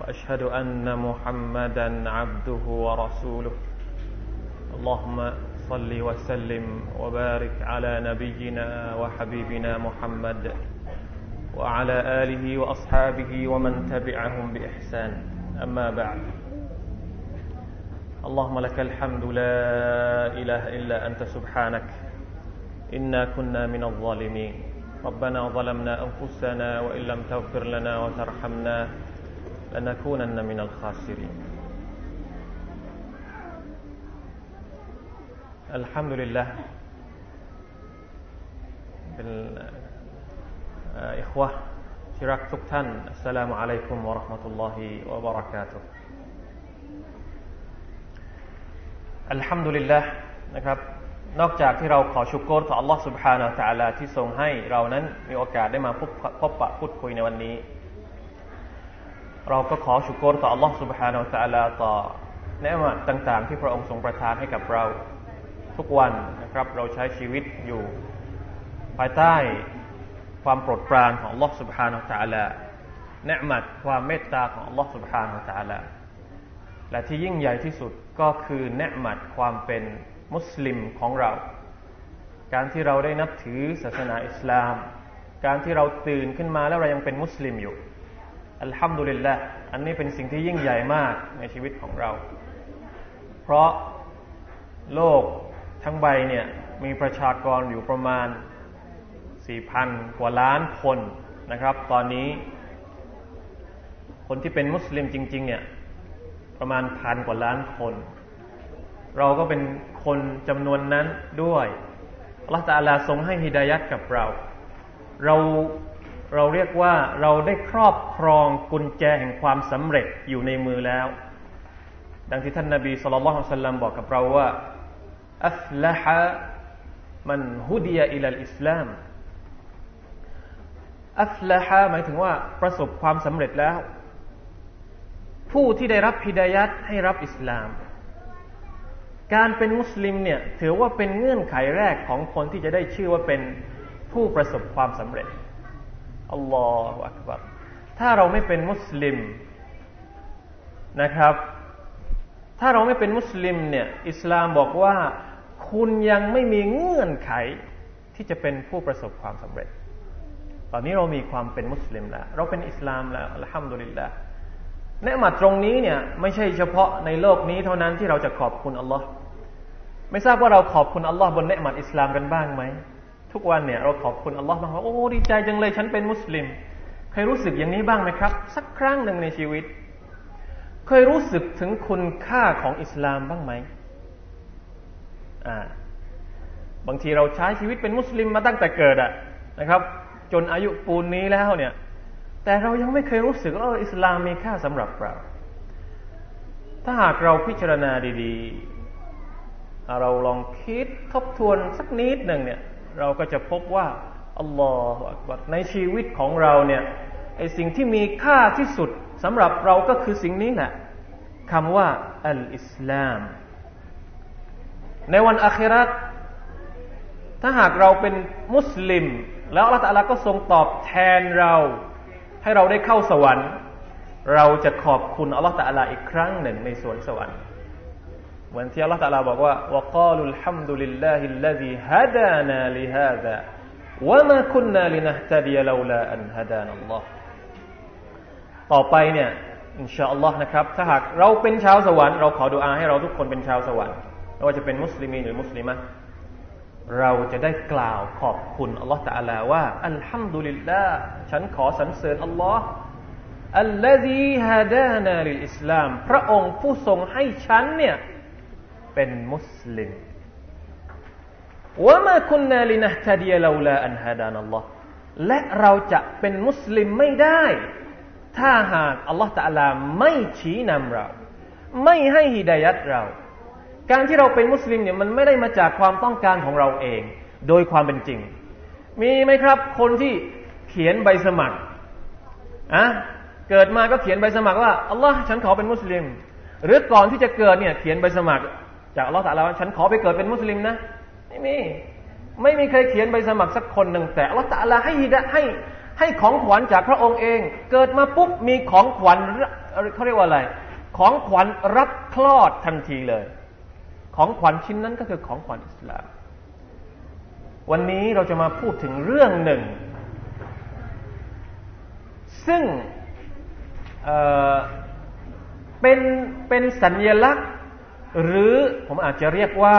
وأشهد أن محمدا عبده ورسوله. اللهم صل وسلم وبارك على نبينا وحبيبنا محمد وعلى آله وأصحابه ومن تبعهم بإحسان. أما بعد. اللهم لك الحمد لا إله إلا أنت سبحانك. إنا كنا من الظالمين. ربنا ظلمنا أنفسنا وإن لم تغفر لنا وترحمنا لنكونن من الخاسرين الحمد لله เป็นอิควะที่รักทุกท่านอัสสลามุอะลัยกุมวะราะห์มะตุลลอฮิวะบะเราะกาตุฮ์อัลฮัมดุลิลลาห์นะครับ นอกจากที่เราขอชุกรต่อ Allah سبحانه และ تعالى ที่ทรงให้เรานั้นมีโอกาสได้มาพบพบปะพูดคุยในวันนี้ เราก็ขอชุกรต่อ Allah سبحانه และ تعالى ต่อเนืมัต่างๆ ที่พระองค์ทรงประทานให้กับเราทุกวันนะครับ เราใช้ชีวิตอยู่ ภายใต้ความโปรดปรานของ Allah سبحانه และ تعالى เนืมัดความเมตตาของ Allah سبحانه และ تعالى และที่ยิ่งใหญ่ที่สุดก็คือเนืมัดความเป็นมุสลิมของเรา การที่เราได้นับถือศาสนาอิสลาม การที่เราตื่นขึ้นมาแล้วเรายังเป็นมุสลิมอยู่ อัลฮัมดุลิลละอันนี้เป็นสิ่งที่ยิ่งใหญ่มากในชีวิตของเรา เพราะโลกทั้งใบเนี่ยมีประชากรอยู่ประมาณ 4,000 กว่าล้านคนนะครับ ตอนนี้ คนที่เป็นมุสลิมจริง ๆ เนี่ยประมาณพันกว่าล้านคน เราก็เป็นคนจำนวนนั้นด้วยอัลลอฮฺตาลาทรงให้ฮิดายัดกับเรา เรา เราเรียกว่าเราได้ครอบครองกุญแจแห่งความสำเร็จอยู่ในมือแล้ว ดังที่ท่านนาบีสุลต่านสัลลัมบอกกับเราว่าอัฟละฮะมันฮุดียอิลลอิสลามอัฟละฮะหมายถึงว่าประสบความสำเร็จแล้ว ผู้ที่ได้รับฮิดายัดให้รับอิสลาม การเป็นมุสลิมเนี่ยถือว่าเป็นเงื่อนไขแรกของคนที่จะได้ชื่อว่าเป็นผู้ประสบความสำเร็จ อัลลอฮฺอักบัรถ้าเราไม่เป็นมุสลิมนะครับ ถ้าเราไม่เป็นมุสลิมเนี่ย อิสลามบอกว่าคุณยังไม่มีเงื่อนไขที่จะเป็นผู้ประสบความสำเร็จ ตอนนี้เรามีความเป็นมุสลิมแล้ว เราเป็นอิสลามแล้วอัลฮัมดุลิลละเนืมาตรงนี้เนี่ยไม่ใช่เฉพาะในโลกนี้เท่านั้นที่เราจะขอบคุณอัลลอฮ์ไม่ทราบว่าเราขอบคุณอัลลอฮ์บนเนืมัดอิสลามกันบ้างไหม ทุกวันเนี่ยเราขอบคุณอัลลอฮ์บ้างว่าโอ้ดีใจจังเลยฉันเป็นมุสลิม เคยรู้สึกอย่างนี้บ้างไหมครับ สักครั้งหนึ่งในชีวิต เคยรู้สึกถึงคุณค่าของอิสลามบ้างไหมอ่าบางทีเราใช้ชีวิตเป็นมุสลิมมาตั้งแต่เกิดอะนะครับ จนอายุปูนนี้แล้วเนี่ย แต่เรายังไม่เคยรู้สึกว่าอิสลามมีค่าสำหรับเรา ถ้าหากเราพิจารณาดี ๆ เราลองคิดทบทวนสักนิดหนึ่งเนี่ย เราก็จะพบว่าอัลลอฮฺในชีวิตของเราเนี่ยไอสิ่งที่มีค่าที่สุดสำหรับเราก็คือสิ่งนี้แหละคำว่าอัลอิสลาม ในวันอาคิรัตถ้าหากเราเป็นมุสลิม แล้วอัลลอฮฺก็ทรงตอบแทนเรา ให้เราได้เข้าสวรรค์ เราจะขอบคุณอัลลอฮฺอีกครั้งหนึ่งในสวนสวรรค์ วันที่อัลลอฮฺตาลาบอกว่าวกาลุลฮัมดุลิลลาฮิลลซีฮะดานาลิฮาดะวะมาคุนนาลินะตะดียลาลาอันฮะดานัลลอฮต่อไปเนี่ยอินชาอัลลอฮ์นะครับถ้าหากเราเป็นชาวสวรรค์เราขอดุอาให้เราทุกคนเป็นชาวสวรรค์ไม่ว่าจะเป็นมุสลิมีนหรือมุสลิมะเราจะได้กล่าวขอบคุณอัลลอฮ์ตะอาลาว่าالحمد لله ฉันขอสรรเสริญอัลลอฮ์الذي هدانا للإسلام พระองค์ผู้ทรงให้ฉันเนี่ย เป็นมุสลิมوما كنا لنهتدي لولا أن هدانا اللهและเราจะเป็นมุสลิมไม่ได้ ถ้าหากอัลลอฮฺตะลาไม่ชี้นำเรา ไม่ให้ฮิดายัดเรา การที่เราเป็นมุสลิมเนี่ยมันไม่ได้มาจากความต้องการของเราเอง โดยความเป็นจริง มีไหมครับ คนที่เขียนใบสมัครอะเกิดมาก็เขียนใบสมัครว่าอัลลอฮ์ฉันขอเป็นมุสลิม หรือก่อนที่จะเกิดเนี่ยเขียนใบสมัคร จากอัลลอฮ์ตะลาว่าฉันขอไปเกิดเป็นมุสลิมนะ ไม่มี ไม่มีใครเขียนใบสมัครสักคนหนึ่งแต่อัลลอฮ์ตะลาให้ฮิดะให้ให้ของขวัญจากพระองค์เอง เกิดมาปุ๊บมีของขวัญเขาเรียกว่าอะไร ของขวัญรับคลอดทันทีเลย ของขวัญชิ้นนั้นก็คือของขวัญอิสลาม วันนี้เราจะมาพูดถึงเรื่องหนึ่ง ซึ่งเเป็นเป็นสัญญลักษณ หรือผมอาจจะเรียกว่า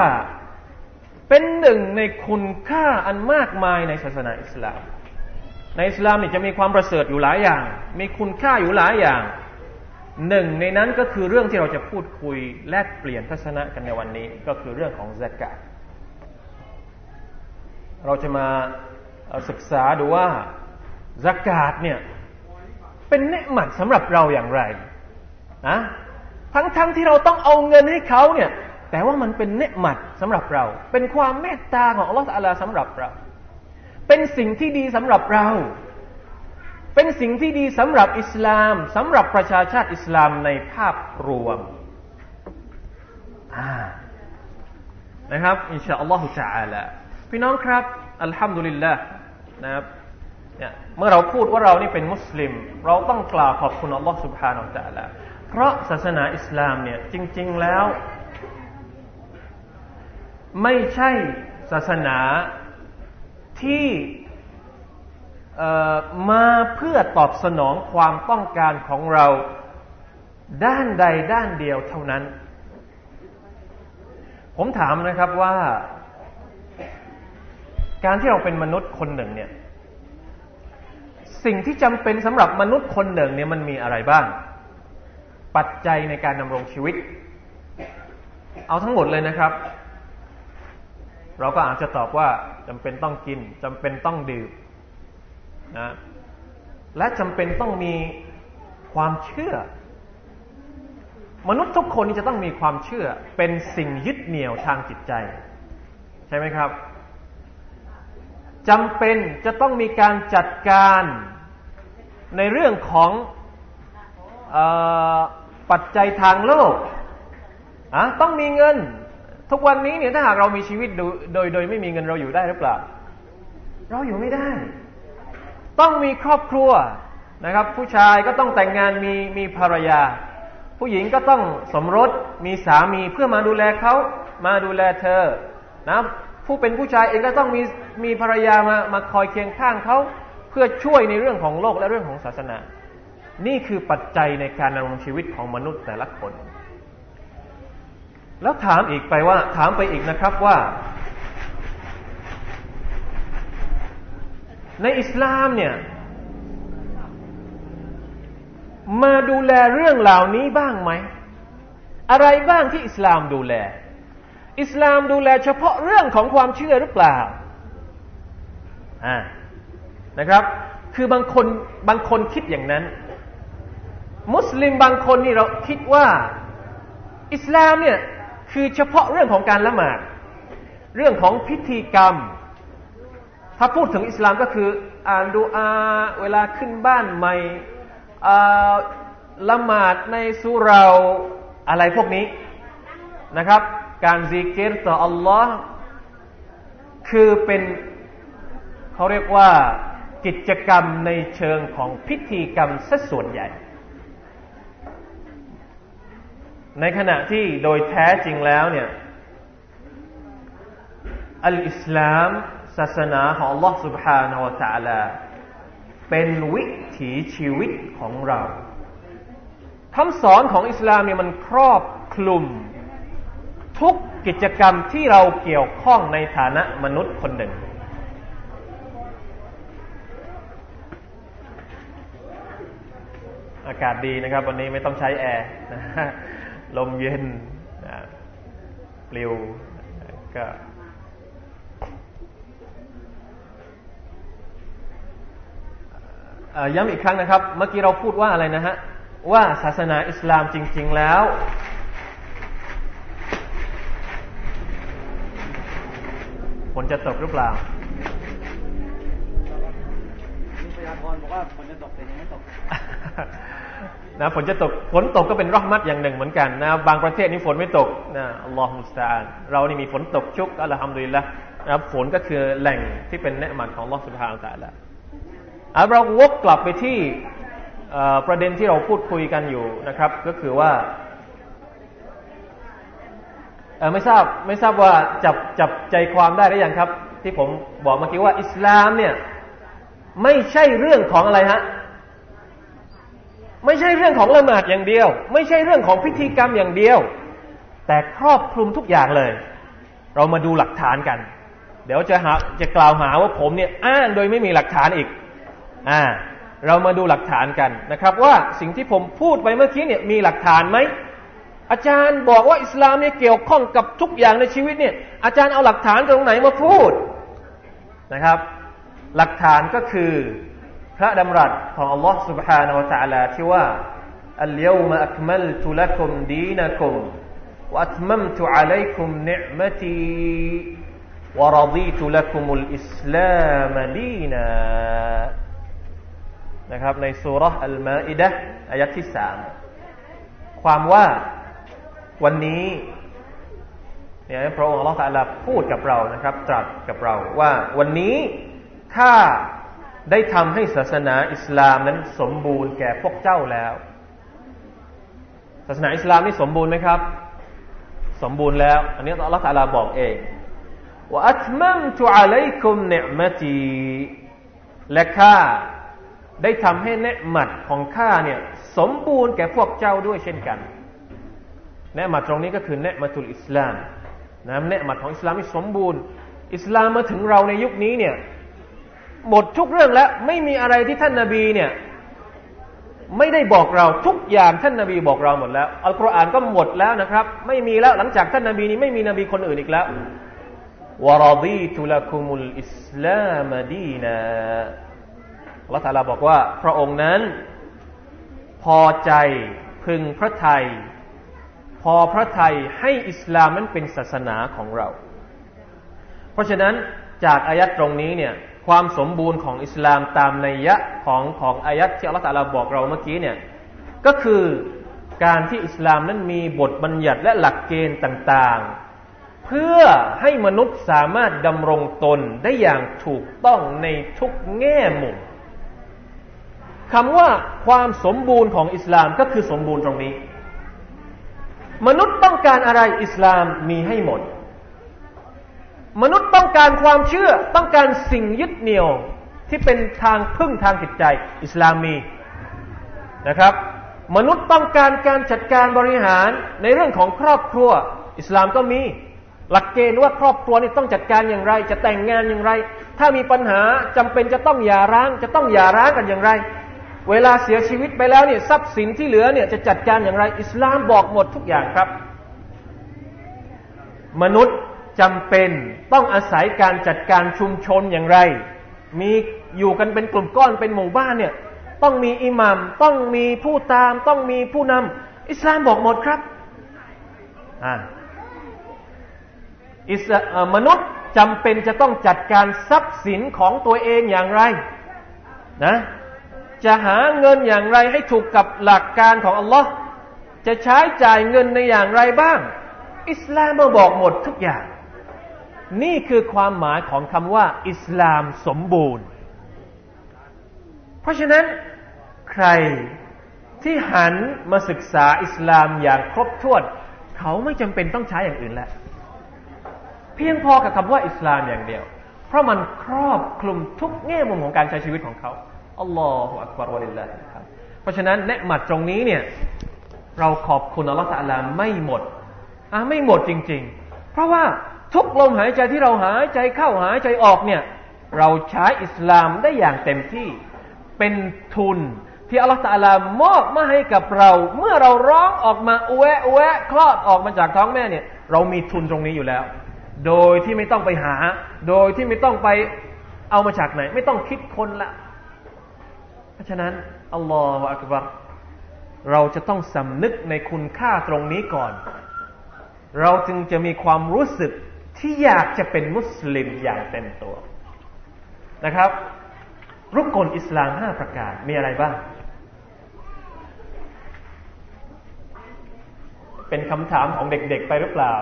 เป็นหนึ่งในคุณค่าอันมากมายในศาสนาอิสลาม ในอิสลามนี่จะมีความประเสริฐอยู่หลายอย่าง มีคุณค่าอยู่หลายอย่าง หนึ่งในนั้นก็คือเรื่องที่เราจะพูดคุยแลกเปลี่ยนทัศนะกันในวันนี้ ก็คือเรื่องของซากาเราจะมาศึกษาดูว่าซากาศเนี่ยเป็นเนืหมัดสำหรับเราอย่างไรนะ ทั้งๆทที่เราต้องเอาเงินให้เขาเนี่ย แต่ว่ามันเป็นเนืหมัดสำหรับเรา เป็นความเมตตาของอัลลอฮฺอาลาสำหรับเรา เป็นสิ่งที่ดีสำหรับเรา เป็นสิ่งที่ดีสำหรับอิสลาม สำหรับประชาชาติอิสลามในภาพรวมนะครับอินชาอัลลอฮฺจะอาลพี่น้องครับอัลฮัมดุลิลละนะครับเนี่ยเมื่อเราพูดว่าเรานี่เป็นมุสลิม เราต้องกล่าวขอบคุณอัลลอฮฺ سبحانه และ تعالى เพราะศาสนาอิสลามเนี่ยจริง ๆแล้ว ไม่ใช่ศาสนาที่มาเพื่อตอบสนองความต้องการของเราด้านใดด้านเดียวเท่านั้น ผมถามนะครับว่า การที่เราเป็นมนุษย์คนหนึ่งเนี่ย สิ่งที่จำเป็นสำหรับมนุษย์คนหนึ่งเนี่ยมันมีอะไรบ้าง ปัจจัยในการดำรงชีวิต เอาทั้งหมดเลยนะครับ เราก็อาจจะตอบว่าจำเป็นต้องกินจำเป็นต้องดื่มนะและจำเป็นต้องมีความเชื่อ มนุษย์ทุกคนจะต้องมีความเชื่อเป็นสิ่งยึดเหนี่ยวทางจิตใจ ใช่ไหมครับจำเป็นจะต้องมีการจัดการในเรื่องของอ ปัจจัยทางโลกอะต้องมีเงิน ทุกวันนี้เนี่ยถ้าหากเรามีชีวิตโดยโดยโดยไม่มีเงินเราอยู่ได้หรือเปล่า เราอยู่ไม่ได้ ต้องมีครอบครัวนะครับ ผู้ชายก็ต้องแต่งงานมีมีภรรยา ผู้หญิงก็ต้องสมรสมีสามีเพื่อมาดูแลเขามาดูแลเธอนะผู้เป็นผู้ชายเองก็ต้องมีมีภรรยามามาคอยเคียงข้างเขาเพื่อช่วยในเรื่องของโลกและเรื่องของศาสนา นี่คือปัจจัยในการดำรงชีวิตของมนุษย์แต่ละคน แล้วถามอีกไปว่า ถามไปอีกนะครับว่า ในอิสลามเนี่ย มาดูแลเรื่องเหล่านี้บ้างไหม อะไรบ้างที่อิสลามดูแล อิสลามดูแลเฉพาะเรื่องของความเชื่อหรือเปล่าอ่านะครับ คือบางคนบางคนคิดอย่างนั้น มุสลิมบางคนนี่เราคิดว่า อิสลามเนี่ยคือเฉพาะเรื่องของการละหมาด เรื่องของพิธีกรรม ถ้าพูดถึงอิสลามก็คือ อ่านดูอาเวลาขึ้นบ้านใหม่ละหมาดในสุราอะไรพวกนี้นะครับ การซีเกตต่ออัลลอฮ์คือเป็นเขาเรียกว่ากิจกรรมในเชิงของพิธีกรรมซะส่วนใหญ่ ในขณะที่โดยแท้จริงแล้วเนี่ย อัลอิสลามศาสนาของ Allah سبحانه และ تعالى เป็นวิถีชีวิตของเราคำสอนของอิสลามเนี่ยมันครอบคลุม ทุกกิจกรรมที่เราเกี่ยวข้องในฐานะมนุษย์คนหนึ่ง อากาศดีนะครับ วันนี้ไม่ต้องใช้แอร์ ลมเย็นปลิวก็ย้ำอีกครั้งนะครับ เมื่อกี้เราพูดว่าอะไรนะฮะ ว่าศาสนาอิสลามจริง ๆแล้วฝนจะตกหรือเปล่าพยากรณ์บอกว่าฝนจะตกแต่ยังไม่ตก นะฝนจะตกฝนตกก็เป็นรหมัดอย่างหนึ่งเหมือนกันนะบางประเทศนี่ฝนไม่ตกนะอัลลอฮฺมุสตาเรานี่มีฝนตกชุกอัลฮัมดุลิลละนะฝนก็คือแหล่งที่เป็นเนืมันของลอสุบฮานตะละเราวกกลับไปที่ประเด็นที่เราพูดคุยกันอยู่นะครับ ก็คือว่าไม่ทราบไม่ทราบว่าจับจับใจความได้หรือยังครับ ที่ผมบอกเมื่อกี้ว่าอิสลามเนี่ยไม่ใช่เรื่องของอะไรฮะ ไม่ใช่เรื่องของละหมาดอย่างเดียว ไม่ใช่เรื่องของพิธีกรรมอย่างเดียว แต่ครอบคลุมทุกอย่างเลย เรามาดูหลักฐานกัน เดี๋ยวจะหาจะกล่าวหาว่าผมเนี่ยอ้างโดยไม่มีหลักฐานอีกอ่าเรามาดูหลักฐานกันนะครับ ว่าสิ่งที่ผมพูดไปเมื่อกี้เนี่ยมีหลักฐานไหมอาจารย์บอกว่าอิสลามเนี่ยเกี่ยวข้องกับทุกอย่างในชีวิตเนี่ยอาจารย์เอาหลักฐานตรงไหนมาพูดนะครับ หลักฐานก็คือ ระดำรัสของ Allah سبحانه และ تعالى ที่ว่า اليوم أكملت لكم دينكم وأتممت عليكم نعمتي ورضيت لكم الإسلام دينا นะครับในสุรษอัลมาอิดะอายัดที่สามความว่าวันนี้เนี่ยพระองค์อัลลอฮฺพูดกับเรานะครับ ตรัสกับเราว่าวันนี้ถ้า ได้ทำให้ศาสนาอิสลามนั้นสมบูรณ์แก่พวกเจ้าแล้ว ศาสนาอิสลามนี่สมบูรณ์ไหมครับ สมบูรณ์แล้ว อันนี้อัลลอฮฺบอกเองว่าอัตมัมตุอะลัยคุมเนมตีและข้าได้ทำให้เนหมัดของข้าเนี่ยสมบูรณ์แก่พวกเจ้าด้วยเช่นกันเนหมัดตรงนี้ก็คือเนหมัตุลอิสลามนะเนหมัดของอิสลามที่สมบูรณ์ อิสลามมาถึงเราในยุคนี้เนี่ย หมดทุกเรื่องแล้ว ไม่มีอะไรที่ท่านนาบีเนี่ย ไม่ได้บอกเราทุกอย่างท่านนาบีบอกเราหมดแล้วอัลกุรอานก็หมดแล้วนะครับ ไม่มีแล้วหลังจากท่านนาบีนี้ไม่มีนบีคนอื่นอีกแล้ววรดีตุลคุมุลอิสลามดีนาอัลลอฮฺตาลาบอกว่า พระองค์นั้น พอใจพึงพระไทย พอพระไทยให้อิสลามนั้นเป็นศาสนาของเรา เพราะฉะนั้นจากอายัดตรงนี้เนี่ย ความสมบูรณ์ของอิสลามตามนัยยะของของอายัดที่อัลลอฮฺตาลาบอกเราเมื่อกี้เนี่ยก็คือการที่อิสลามนั้นมีบทบัญญัติและหลักเกณฑ์ต่างๆ เพื่อให้มนุษย์สามารถดำรงตนได้อย่างถูกต้องในทุกแง่มุมคำว่าความสมบูรณ์ของอิสลามก็คือสมบูรณ์ตรงนี้ มนุษย์ต้องการอะไรอิสลามมีให้หมด มนุษย์ต้องการความเชื่อต้องการสิ่งยึดเหนี่ยวที่เป็นทางพึ่งทางจิตใจ อิสลามมีนะครับ มนุษย์ต้องการการจัดการบริหารในเรื่องของครอบครัว อิสลามก็มี หลักเกณฑ์ว่าครอบครัวนี่ต้องจัดการอย่างไร จะแต่งงานอย่างไร ถ้ามีปัญหาจำเป็นจะต้องหย่าร้าง จะต้องหย่าร้างกันอย่างไร เวลาเสียชีวิตไปแล้วเนี่ยทรัพย์สินที่เหลือเนี่ยจะจัดการอย่างไร อิสลามบอกหมดทุกอย่างครับ มนุษย์ จำเป็นต้องอาศัยการจัดการชุมชนอย่างไร มีอยู่กันเป็นกลุ่มก้อนเป็นหมู่บ้านเนี่ย ต้องมีอิหมัมต้องมีผู้ตาม ต้องมีผู้นำอิสลามบอกหมดครับอ่าอิสมนุษย์จำเป็นจะต้องจัดการทรัพย์สินของตัวเองอย่างไรนะจะหาเงินอย่างไรให้ถูกกับหลักการของอัลลอฮ์จะใช้จ่ายเงินในอย่างไรบ้าง อิสลามมาบอกหมดทุกอย่าง นี่คือความหมายของคำว่า อิสลามสมบูรณ์ เพราะฉะนั้นใครที่หันมาศึกษาอิสลามอย่างครบถ้วน เขาไม่จำเป็นต้องใช้อย่างอื่นแล้ว เพียงพอกับคำว่าอิสลามอย่างเดียว เพราะมันครอบคลุมทุกแง่มุมของการใช้ชีวิตของเขาอัลลอฮฺอักบารวะลิลลาฮิครับเพราะฉะนั้นเนหมัดตรงนี้เนี่ย เราขอบคุณอัลลอฮฺตะลาไม่หมดอ่าไม่หมดจริง ๆ เพราะว่า ทุกลมหายใจที่เราหายใจเข้าหายใจออกเนี่ย เราใช้อิสลามได้อย่างเต็มที่ เป็นทุนที่อัลลอฮฺตะลามอบมาให้กับเรา เมื่อเราร้องออกมาอแวะแวะคลอดออกมาจากท้องแม่เนี่ย เรามีทุนตรงนี้อยู่แล้ว โดยที่ไม่ต้องไปหา โดยที่ไม่ต้องไปเอามาจากไหน ไม่ต้องคิดคนละ เพราะฉะนั้นอัลลอฮฺอักบัรเราจะต้องสำนึกในคุณค่าตรงนี้ก่อน เราจึงจะมีความรู้สึก ที่อยากจะเป็นมุสลิมอย่างเต็มตัวนะครับ รุกกลอิสลามห้าประการมีอะไรบ้าง เป็นคำถามของเด็กๆไปหรือเปล่า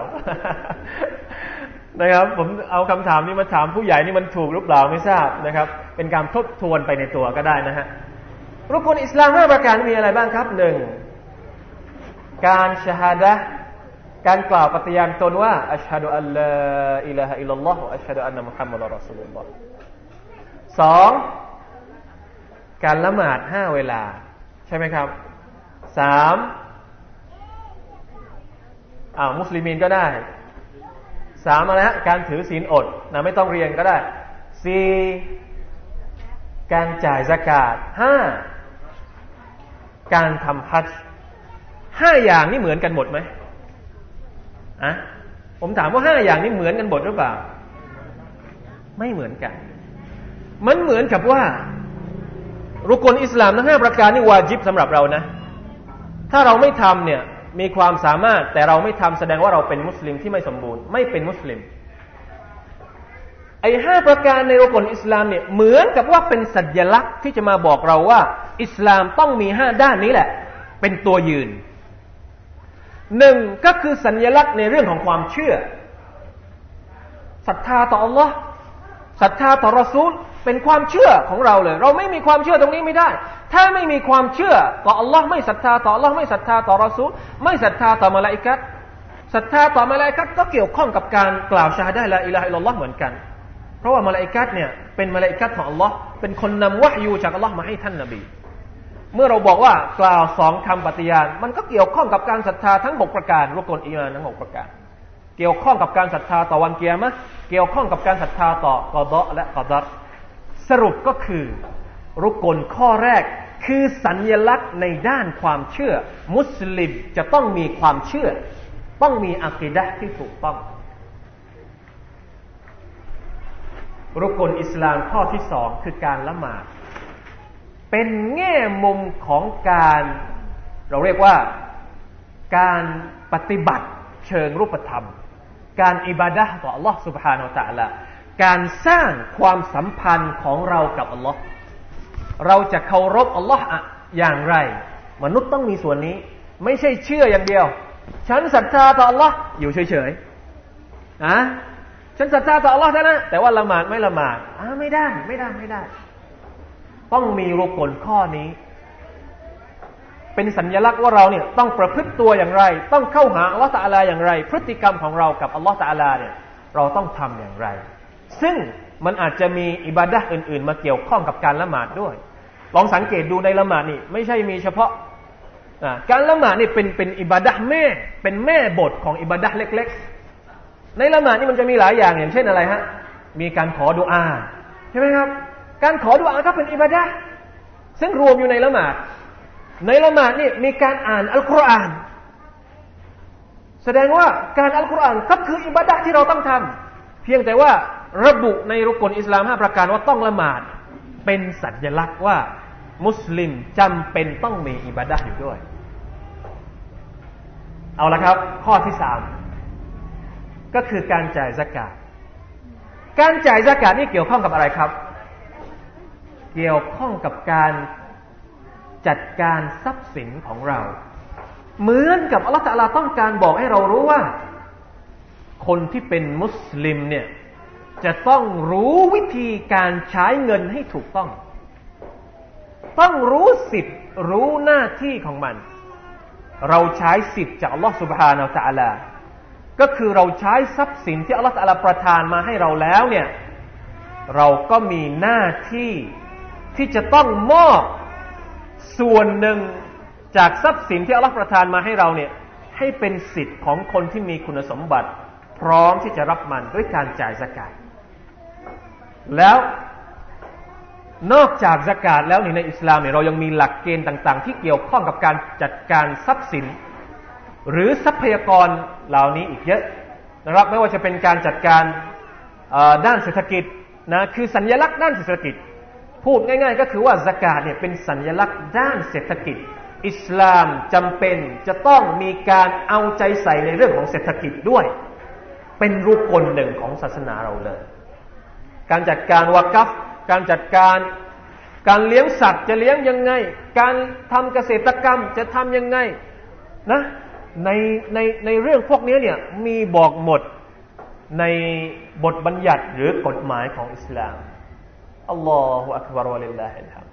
นะครับ ผมเอาคำถามนี้มาถามผู้ใหญ่นี่มันถูกหรือเปล่าไม่ทราบนะครับ เป็นการทบทวนไปในตัวก็ได้นะฮะรุกลอิสลามห้าประการมีอะไรบ้างครับหนึ่งการชาดะ การกล่าวปฏิญาณตนว่าอัชฮะดุอัลลอฮอิลาฮะอิลลัลลอฮ์อัชฮะดุอันนะมุฮัมมัดอัลสุลลอฮ์สองการละหมาดห้าเวลา ใช่ไหมครับสามอ้ามุสลิมีนก็ได้สามอะไรฮะการถือศีลอดนะไม่ต้องเรียนก็ได้สี่การจ่ายสกาดห้าการทำฮัจห้าอย่างนี่เหมือนกันหมดไหม อะผมถามว่าห้าอย่างนี้เหมือนกันหมดหรือเปล่า ไม่เหมือนกัน มันเหมือนกับว่า รุกลอิสลามทั้งห้าประการนี่วาจิบสำหรับเรานะ ถ้าเราไม่ทำเนี่ยมีความสามารถแต่เราไม่ทำแสดงว่าเราเป็นมุสลิมที่ไม่สมบูรณ์ ไม่เป็นมุสลิม ไอ้ห้าประการในรุกลอิสลามเนี่ยเหมือนกับว่าเป็นสัญลักษณ์ที่จะมาบอกเราว่า อิสลามต้องมีห้าด้านนี้แหละ เป็นตัวยืน หนึ่งก็คือสัญญลักษณ์ในเรื่องของความเชื่อศรัทธาต่อ Allah ศรัทธาต่อรอซูลเป็นความเชื่อของเราเลย เราไม่มีความเชื่อตรงนี้ไม่ได้ ถ้าไม่มีความเชื่อต่อ Allah ไม่ศรัทธาต่อ Allah ไม่ศรัทธาต่อรอซูลไม่ศรัทธาต่อมาลาอิกัตศรัทธาต่อมาลาอิกัตก็เกี่ยวข้องกับการกล่าวชะฮาดะฮ์ لا إله إلا الله เหมือนกัน เพราะว่ามาลาอิกัตเนี่ยเป็นมาลาอิกัตของ Allah เป็นคนนำวะยูจาก Allah มาให้ท่านนบี เมื่อเราบอกว่ากล่าวสองคำปฏิญาณ มันก็เกี่ยวข้องกับการศรัทธาทั้งหกประการรุก่นอีมานทั้งหกประการ เกี่ยวข้องกับการศรัทธาต่อวันกิยามะฮ์เกี่ยวข้องกับการศรัทธาต่อกอฎอและกอดัรสรุปก็คือรุกลข้อแรกคือสัญญลักษณ์ในด้านความเชื่อ มุสลิมจะต้องมีความเชื่อ ต้องมีอักีดะที่ถูกต้อง รุกลอิสลามข้อที่สองคือการละหมาด เป็นแง่มุมของการ เราเรียกว่าการปฏิบัติเชิงรูปธรรม การอิบาดะต่อ Allah سبحانه และ تعالى การสร้างความสัมพันธ์ของเรากับ Allah เราจะเคารพ Allah อย่างไร มนุษย์ต้องมีส่วนนี้ ไม่ใช่เชื่ออย่างเดียว ฉันศรัทธาต่อ Allah อยู่เฉยๆนะฉันศรัทธาต่อ Allah นะแต่ว่าละหมาดไม่ละหมาดอ่าไม่ได้ไม่ได้ไม่ได้ ไต้องมีรุกลข้อนี้ เป็นสัญญลักษณ์ว่าเราเนี่ยต้องประพฤติตัวอย่างไร ต้องเข้าหาอัลลอฮฺตะอาลาอย่างไร พฤติกรรมของเรากับอัลลอฮฺตะอาลาเนี่ยเราต้องทำอย่างไร ซึ่งมันอาจจะมีอิบาดะอื่น ๆ มาเกี่ยวข้องกับการละหมาดด้วย ลองสังเกตดูในละหมาดนี่ไม่ใช่มีเฉพาะการละหมาดนี่เป็นเป็นอิบาดะแม่ เป็นแม่บทของอิบาดะเล็ก ๆ ในละหมาดนี่มันจะมีหลายอย่างอย่างเช่นอะไรฮะมีการขอดุอาใช่ไหมครับ การขอดุอาก็เป็นอิบาดะซึ่งรวมอยู่ในละหมาด ในละหมาดนี่มีการอ่านอัลกุรอาน แสดงว่าการอัลกุรอานก็คืออิบาดะที่เราต้องทำเพียงแต่ว่าระบุในรุกลอิสลามห้าประการว่าต้องละหมาด เป็นสัญลักษณ์ว่า มุสลิมจำเป็นต้องมีอิบาดะอยู่ด้วย เอาละครับ ข้อที่สามก็คือการจ่ายสกาดการจ่ายสกาดนี่เกี่ยวข้องกับอะไรครับ เกี่ยวข้องกับการจัดการทรัพย์สินของเรา เหมือนกับอัลลอฮฺตะลาต้องการบอกให้เรารู้ว่า คนที่เป็นมุสลิมเนี่ยจะต้องรู้วิธีการใช้เงินให้ถูกต้อง ต้องรู้สิทธิ์รู้หน้าที่ของมัน เราใช้สิทธิ์จากอัลลอฮฺสุบฮานาอัลตะลาก็คือเราใช้ทรัพย์สินที่อัลลอฮฺตะลาประทานมาให้เราแล้วเนี่ย เราก็มีหน้าที่ ที่จะต้องมอบส่วนหนึ่งจากทรัพย์สินที่อัลลอฮฺประทานมาให้เราเนี่ยให้เป็นสิทธิ์ของคนที่มีคุณสมบัติ พร้อมที่จะรับมันด้วยการจ่ายสกาดแล้วนอกจากสกาดแล้วในอิสลามเนี่ยเรายังมีหลักเกณฑ์ต่าง ๆ ที่เกี่ยวข้องกับการจัดการทรัพย์สิน หรือทรัพยากรเหล่านี้อีกเยอะนะครับไม่ว่าจะเป็นการจัดการด้านเศรษฐกิจนะคือสัญญลักษณ์ด้านเศรษฐกิจ พูดง่าย ๆ ก็คือว่าสกาดเนี่ยเป็นสัญลักษณ์ด้านเศรษฐกิจ อิสลามจำเป็นจะต้องมีการเอาใจใส่ในเรื่องของเศรษฐกิจด้วย เป็นรูปกลหนึ่งของศาสนาเราเลย การจัดการวากัฟ การจัดการการเลี้ยงสัตว์จะเลี้ยงยังไง การทำเกษตรกรรมจะทำยังไงนะในในในเรื่องพวกนี้เนี่ยมีบอกหมดในบทบัญญัติหรือกฎหมายของอิสลาม อัลลอฮฺอักบารวะลิลลาฮิลฮัม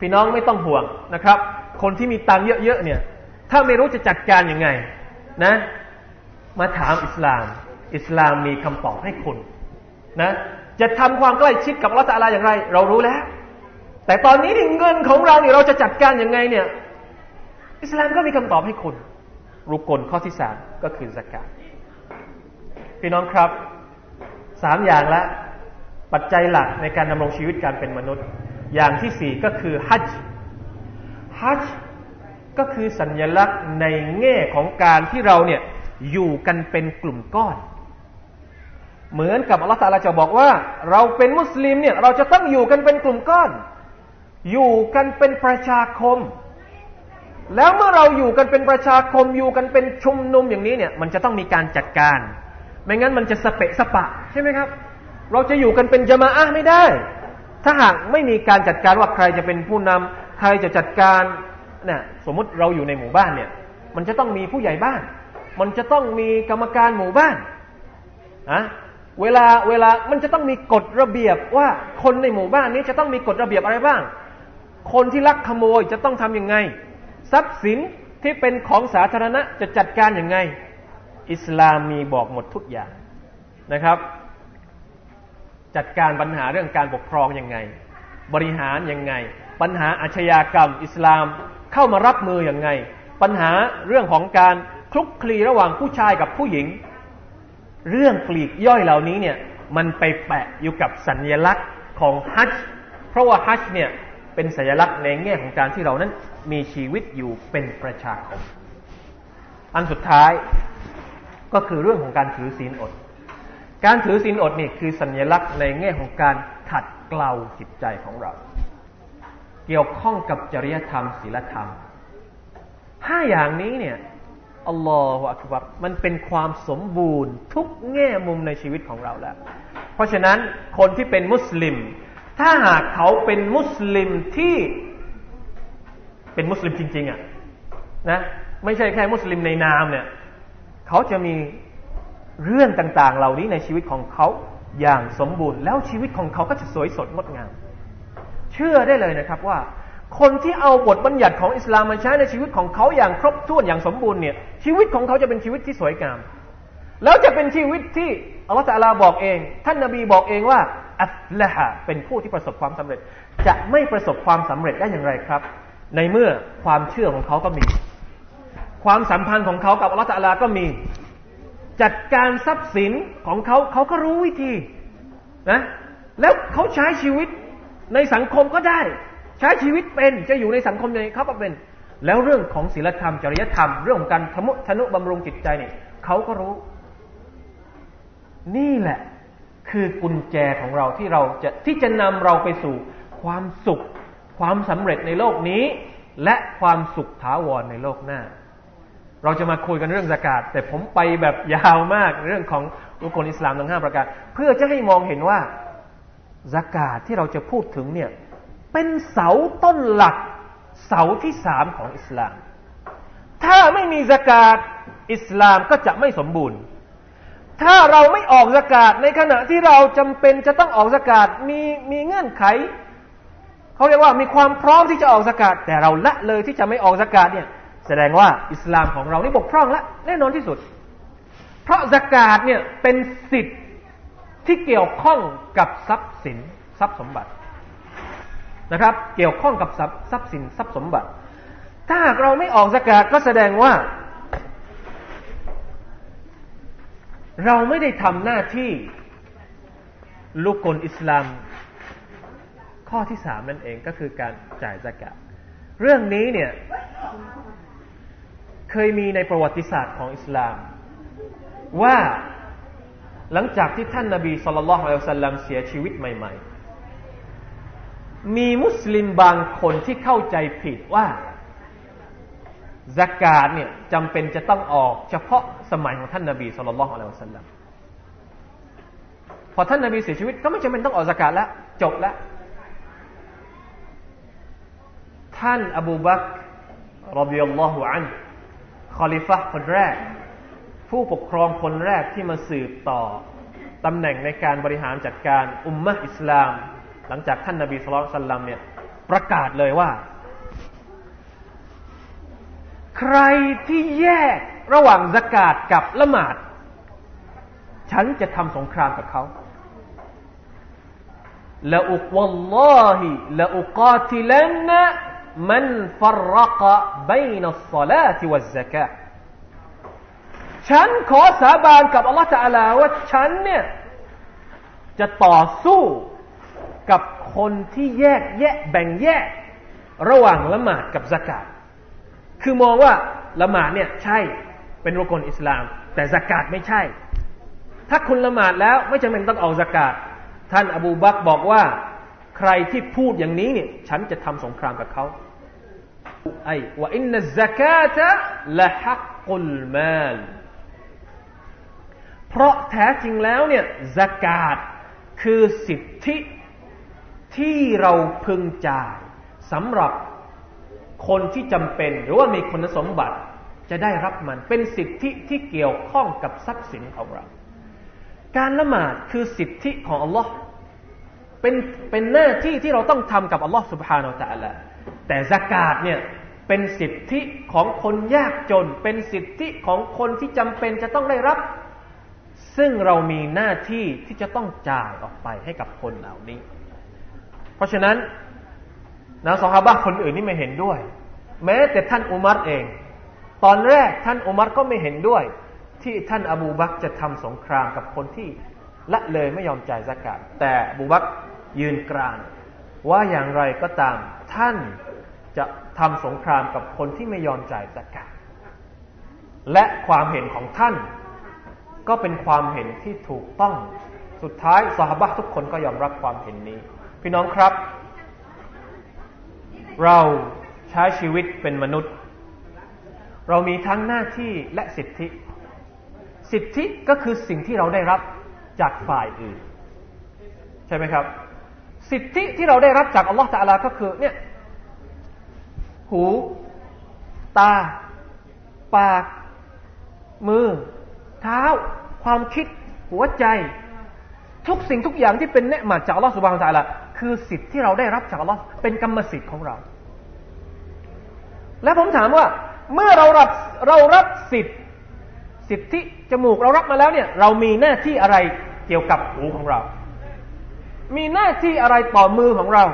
พี่น้องไม่ต้องห่วงนะครับ คนที่มีตังเยอะๆเนี่ย ถ้าไม่รู้จะจัดการยังไง นะ มาถามอิสลาม อิสลามมีคำตอบให้คุณ นะ จะทำความใกล้ชิดกับละตาลาอย่างไร เรารู้แล้ว แต่ตอนนี้เงินของเราเนี่ยเราจะจัดการยังไงเนี่ย อิสลามก็มีคำตอบให้คุณ รุกลข้อที่สามก็คือสกาดพี่น้องครับสามอย่างละ ปัจจัยหลักในการดำรงชีวิตการเป็นมนุษย์ อย่างที่สี่ก็คือฮัจฮัจก็คือสัญลักษณ์ในแง่ของการที่เราเนี่ยอยู่กันเป็นกลุ่มก้อน เหมือนกับอัลลอฮฺตาลาจะบอกว่า เราเป็นมุสลิมเนี่ยเราจะต้องอยู่กันเป็นกลุ่มก้อน อยู่กันเป็นประชาคม แล้วเมื่อเราอยู่กันเป็นประชาคมอยู่กันเป็นชุมนุมอย่างนี้เนี่ยมันจะต้องมีการจัดการ ไม่งั้นมันจะสเปะสปะใช่ไหมครับ เราจะอยู่กันเป็นจมาอะไม่ได้ ถ้าหากไม่มีการจัดการว่าใครจะเป็นผู้นำใครจะจัดการเนี่ยสมมุติเราอยู่ในหมู่บ้านเนี่ย มันจะต้องมีผู้ใหญ่บ้าน มันจะต้องมีกรรมการหมู่บ้านอะเวลาเวลามันจะต้องมีกฎระเบียบว่าคนในหมู่บ้านนี้จะต้องมีกฎระเบียบอะไรบ้าง คนที่ลักขโมยจะต้องทํำยังไง ทรัพย์สินที่เป็นของสาธารณะจะจัดการยังไง อิสลามมีบอกหมดทุกอย่างนะครับ จัดการปัญหาเรื่องการปกครองยังไง บริหารยังไง ปัญหาอาชญากรรมอิสลามเข้ามารับมืออย่างไง ปัญหาเรื่องของการคลุกคลีระหว่างผู้ชายกับผู้หญิง เรื่องปลีกย่อยเหล่านี้เนี่ยมันไปแปะอยู่กับสัญญลักษณ์ของฮัจเพราะว่าฮัจเนี่ยเป็นสัญลักษณ์ในแง่ของการที่เรานั้นมีชีวิตอยู่เป็นประชาคมอันสุดท้ายก็คือเรื่องของการถือศีลอด การถือศีลอดนี่คือสัญลักษณ์ในแง่ของการขัดเกลาจิตใจของเรา เกี่ยวข้องกับจริยธรรมศีลธรรมห้าอย่างนี้เนี่ยอัลลอฮฺอักบัรมันเป็นความสมบูรณ์ทุกแง่มุมในชีวิตของเราแล้ว เพราะฉะนั้นคนที่เป็นมุสลิม ถ้าหากเขาเป็นมุสลิมที่เป็นมุสลิมจริง ๆอะนะไม่ใช่แค่มุสลิมในนามเนี่ย เขาจะมี เรื่องต่างๆ เหล่านี้ในชีวิตของเขาอย่างสมบูรณ์ แล้วชีวิตของเขาก็จะสวยสดงดงาม เชื่อได้เลยนะครับว่า คนที่เอาบทบัญญัติของอิสลามมาใช้ในชีวิตของเขาอย่างครบถ้วนอย่างสมบูรณ์เนี่ยชีวิตของเขาจะเป็นชีวิตที่สวยงาม แล้วจะเป็นชีวิตที่อัลลอฮฺตะลาบอกเอง ท่านนาบีบอกเองว่าอัลละฮะเป็นผู้ที่ประสบความสำเร็จ จะไม่ประสบความสำเร็จได้อย่างไรครับ ในเมื่อความเชื่อของเขาก็มี ความสัมพันธ์ของเขากับอัลลอฮฺตะลาก็มี จัดการทรัพย์สินของเขาเขาก็รู้วิธีนะแล้วเขาใช้ชีวิตในสังคมก็ได้ ใช้ชีวิตเป็นจะอยู่ในสังคมยังไงเขาก็เป็น แล้วเรื่องของศีลธรรมจริยธรรม เรื่องของการทมุทนุบำรุงจิตใจเนี่ยเขาก็รู้ นี่แหละคือกุญแจของเราที่เราจะที่จะนำเราไปสู่ความสุข ความสำเร็จในโลกนี้ และความสุขถาวรในโลกหน้า เราจะมาคุยกันเรื่องสกาดแต่ผมไปแบบยาวมากเรื่องของรุกลอิสลามทั้งห้าประการ เพื่อจะให้มองเห็นว่าสกาดที่เราจะพูดถึงเนี่ยเป็นเสาต้นหลักเสาที่สามของอิสลาม ถ้าไม่มีสกาดอิสลามก็จะไม่สมบูรณ์ ถ้าเราไม่ออกสกาดในขณะที่เราจำเป็นจะต้องออกสกาดมีมีเงื่อนไขเขาเรียกว่ามีความพร้อมที่จะออกสกาดแต่เราละเลยที่จะไม่ออกสกาดเนี่ย แสดงว่าอิสลามของเรานี่บกพร่องแล้วแน่นอนที่สุด เพราะสกาดเนี่ยเป็นสิทธิ์ที่เกี่ยวข้องกับทรัพย์สินทรัพย์สมบัตินะครับ เกี่ยวข้องกับทรัพย์สินทรัพย์สมบัติ ถ้าหากเราไม่ออกสกาดก็แสดงว่า เราไม่ได้ทำหน้าที่ลูกกลอิสลาม ข้อที่สามนั่นเองก็คือการจ่ายสกาดเรื่องนี้เนี่ย เคยมีในประวัติศาสตร์ของอิสลาม ว่าหลังจากที่ท่านนาบีสุลต่านละฮ์อัลสัลลัมเสียชีวิตใหม่ ๆ มีมุสลิมบางคนที่เข้าใจผิดว่าซะกาตเนี่ยจำเป็นจะต้องออกเฉพาะสมัยของท่านนาบีสุลต่านละฮ์อะลัยฮิวสัลลัมพอท่านนาบีเสียชีวิตก็ไม่จำเป็นต้องออกซะกาตแล้วจบแล้วท่านอบูบักร رضي الله عنه คอลีฟะฮ์คนแรก ผู้ปกครองคนแรกที่มาสืบต่อตำแหน่งในการบริหารจัดการอุมมะอิสลาม หลังจากท่านนบี صلى الله عليه وسلم เนี่ยประกาศเลยว่า ใครที่แยกระหว่างสกาดกับละหมาด ฉันจะทำสงครามกับเขาละอุกวัลลอฮิละอุกาติลัน มันฟรกะบัยนัสศลาติวัซซกะฉันขอสาบานกับอัลลอฮฺตะอาลาว่าฉันเนี่ย จะต่อสู้กับคนที่แยกแยะแบ่งแยก ระหว่างละหมาดกับสกาดคือมองว่าละหมาดเนี่ยใช่เป็นรุกลอิสลาม แต่สกาดไม่ใช่ ถ้าคุณละหมาดแล้วไม่จำเป็นต้องเอาสกาดท่านอบูบักบอกว่า ใครที่พูดอย่างนี้เนี่ย ฉันจะทำสงครามกับเขา ไอ้ว่าอินนัสกาตะละฮักกุลมาลเพราะแท้จริงแล้วเนี่ยสกาดคือสิทธิที่เราพึงจ่ายสำหรับคนที่จำเป็น หรือว่ามีคุณสมบัติจะได้รับมันเป็นสิทธิที่เกี่ยวข้องกับทรัพย์สินของเรา การละหมาดคือสิทธิของอัลลอฮ์เป็นเป็นหน้าที่ที่เราต้องทำกับอัลลอฮ์ سبحانه และ تعالى แต่สกาดเนี่ยเป็นสิทธิของคนยากจน เป็นสิทธิของคนที่จำเป็นจะต้องได้รับ ซึ่งเรามีหน้าที่ที่จะต้องจ่ายออกไปให้กับคนเหล่านี้ เพราะฉะนั้นนะสฮาบะคนอื่นนี่ไม่เห็นด้วย แม้แต่ท่านอุมัรเอง ตอนแรกท่านอุมัรก็ไม่เห็นด้วย ที่ท่านอบูบักจะทำสงครามกับคนที่ละเลยไม่ยอมจ่ายสกาดแต่อบูบักยืนกรานว่าอย่างไรก็ตาม ท่านจะทำสงครามกับคนที่ไม่ยอมจ่ายสกาดและความเห็นของท่าน ก็เป็นความเห็นที่ถูกต้อง สุดท้ายสหบะทุกคนก็ยอมรับความเห็นนี้ พี่น้องครับ เราใช้ชีวิตเป็นมนุษย์ เรามีทั้งหน้าที่และสิทธิ สิทธิก็คือสิ่งที่เราได้รับจากฝ่ายอื่น ใช่ไหมครับ สิทธิที่เราได้รับจากอัลลอฮฺตะลาก็คือเนี่ยหู ตา ปาก มือ เท้า ความคิด หัวใจ ทุกสิ่งทุกอย่างที่เป็นเนืมาจากอัลลอฮฺสุบานตะลาคือสิทธิที่เราได้รับจากอัลลอฮฺเป็นกรรมสิทธิ์ของเรา และผมถามว่า เมื่อเรารับเรารับสิทธิสิทธิจมูกเรารับมาแล้วเนี่ย เรามีหน้าที่อะไรเกี่ยวกับหูของเรา มีหน้าที่อะไรต่อมือของเรา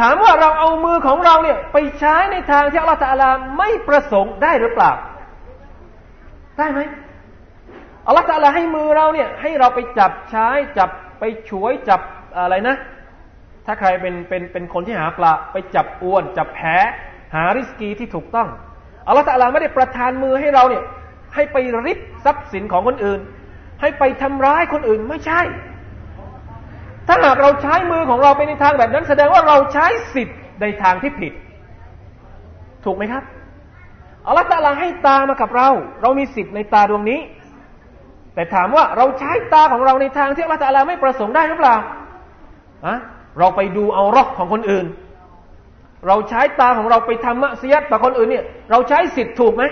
ถามว่าเราเอามือของเราเนี่ย ไปใช้ในทางที่อัลลอฮฺตะลาไม่ประสงค์ได้หรือเปล่า ได้ไหมอัลลอฮฺตะลาให้มือเราเนี่ย ให้เราไปจับใช้จับไปช่วยจับอะไรนะ ถ้าใครเป็นเป็นเป็นคนที่หาปลาไปจับอวน จับแพหาริสกีที่ถูกต้องอัลลอฮฺตะลาไม่ได้ประทานมือให้เราเนี่ย ให้ไปริบทรัพย์สินของคนอื่น ให้ไปทำร้ายคนอื่นไม่ใช่ ถ้าหากเราใช้มือของเราไปในทางแบบนั้น แสดงว่าเราใช้สิทธิ์ในทางที่ผิด ถูกไหมครับอัลลอฮฺตาลาให้ตามากับเรา เรามีสิทธิ์ในตาดวงนี้ แต่ถามว่าเราใช้ตาของเราในทางที่อัลลอฮฺตาลาไม่ประสงค์ได้หรือเปล่าอะเราไปดูเอารอกของคนอื่น เราใช้ตาของเราไปทำมะเสียดต่อคนอื่นเนี่ย เราใช้สิทธิ์ถูกไหม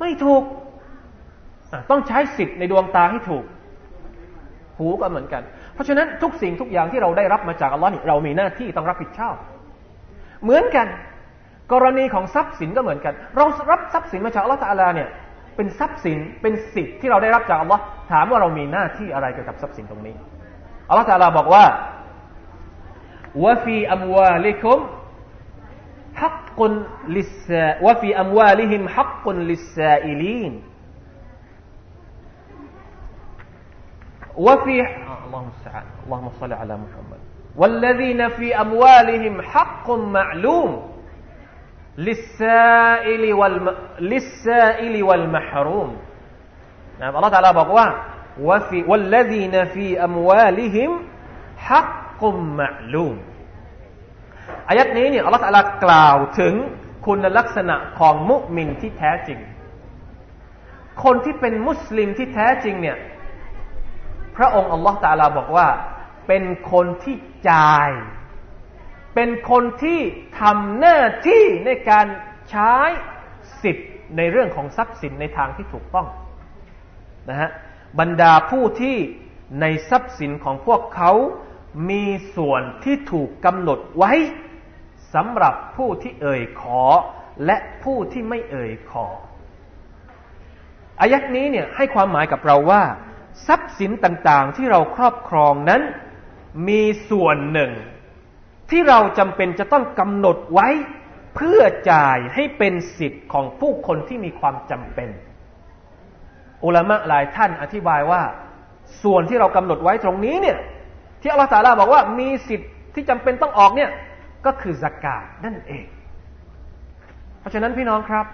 ไม่ถูกต้องใช้สิทธิ์ในดวงตาให้ถูก หูก็เหมือนกัน เพราะฉะนั้นทุกสิ่งทุกอย่างที่เราได้รับมาจากอัลลอฮ์นี่เรามีหน้าที่ต้องรับผิดชอบ เหมือนกัน กรณีของทรัพย์สินก็เหมือนกัน เรารับทรัพย์สินมาจากอัลลอฮ์ตาลาเนี่ย เป็นทรัพย์สิน เป็นสิทธิ์ที่เราได้รับจากอัลลอฮ์ถามว่าเรามีหน้าที่อะไรเกี่ยวกับทรัพย์สินตรงนี้ อัลลอฮ์ตาลาบอกว่าวะฟีอัมวาลิคุมฮักกุนลิสวะฟีอัมวาลิฮิมฮักกุนลิสซาอิลีน وفي اللهم استعان اللهم صل على محمد والذين في أموالهم حق معلوم للسائل والم... للسائل والمحروم نعم الله تعالى بقوا وفي والذين في أموالهم حق กุมมะลูมอายัดนี้เนี่ยอัลลอฮฺตะลากล่าวถึงคุณลักษณะของมุมินที่แท้จริง คนที่เป็นมุสลิมที่แท้จริงเนี่ย พระองค์อัลลอฮฺตะลาบอกว่า เป็นคนที่จ่าย เป็นคนที่ทำหน้าที่ในการใช้สิทธิ์ในเรื่องของทรัพย์สินในทางที่ถูกต้องนะฮะบรรดาผู้ที่ในทรัพย์สินของพวกเขา มีส่วนที่ถูกกำหนดไว้สำหรับผู้ที่เอ่ยขอและผู้ที่ไม่เอ่ยขออายักนี้เนี่ยให้ความหมายกับเราว่า ทรัพย์สินต่างๆ ที่เราครอบครองนั้น มีส่วนหนึ่ง ที่เราจำเป็นจะต้องกำหนดไว้เพื่อจ่ายให้เป็นสิทธิ์ของผู้คนที่มีความจำเป็น อุลามะหลายท่านอธิบายว่า ส่วนที่เรากำหนดไว้ตรงนี้เนี่ย ที่อัลลอฮฺตาลาบอกว่ามีสิทธิ์ที่จำเป็นต้องออกเนี่ยก็คือสกาดนั่นเอง เพราะฉะนั้นพี่น้องครับ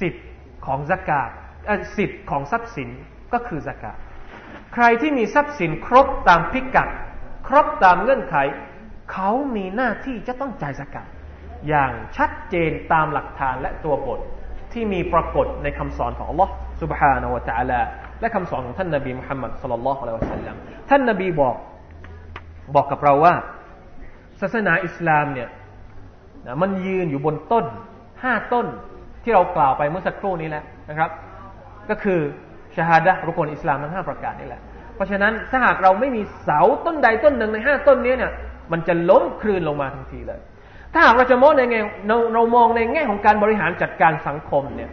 สิทธิ์ของสกาดสิทธิ์ของทรัพย์สิน ก็คือสกาดใครที่มีทรัพย์สินครบตามพิกัด ครบตามเงื่อนไข เขามีหน้าที่จะต้องจ่ายสกาดอย่างชัดเจนตามหลักฐานและตัวบทที่มีปรากฏในคำสอนของ Allah سبحانه และ تعالى และคำสอนของท่านนบีมุฮัมมัดสุลลัลลอฮุอะลัยฮิวะสัลลัมท่านนบีบอกบอกกับเราว่าศาสนาอิสลามเนี่ยนะมันยืนอยู่บนต้นห้าต้นที่เรากล่าวไปเมื่อสักครู่นี้แหละนะครับ ก็คือ ชาฮาดะรุกลอิสลามทั้งห้าประการนี่แหละ เพราะฉะนั้นถ้าหากเราไม่มีเสาต้นใดต้นหนึ่งในห้าต้นนี้เนี่ย มันจะล้มคลืนลงมาทันทีเลย ถ้าหากเราจะมองในแง่เราเรามองในแง่ของการบริหารจัดการสังคมเนี่ย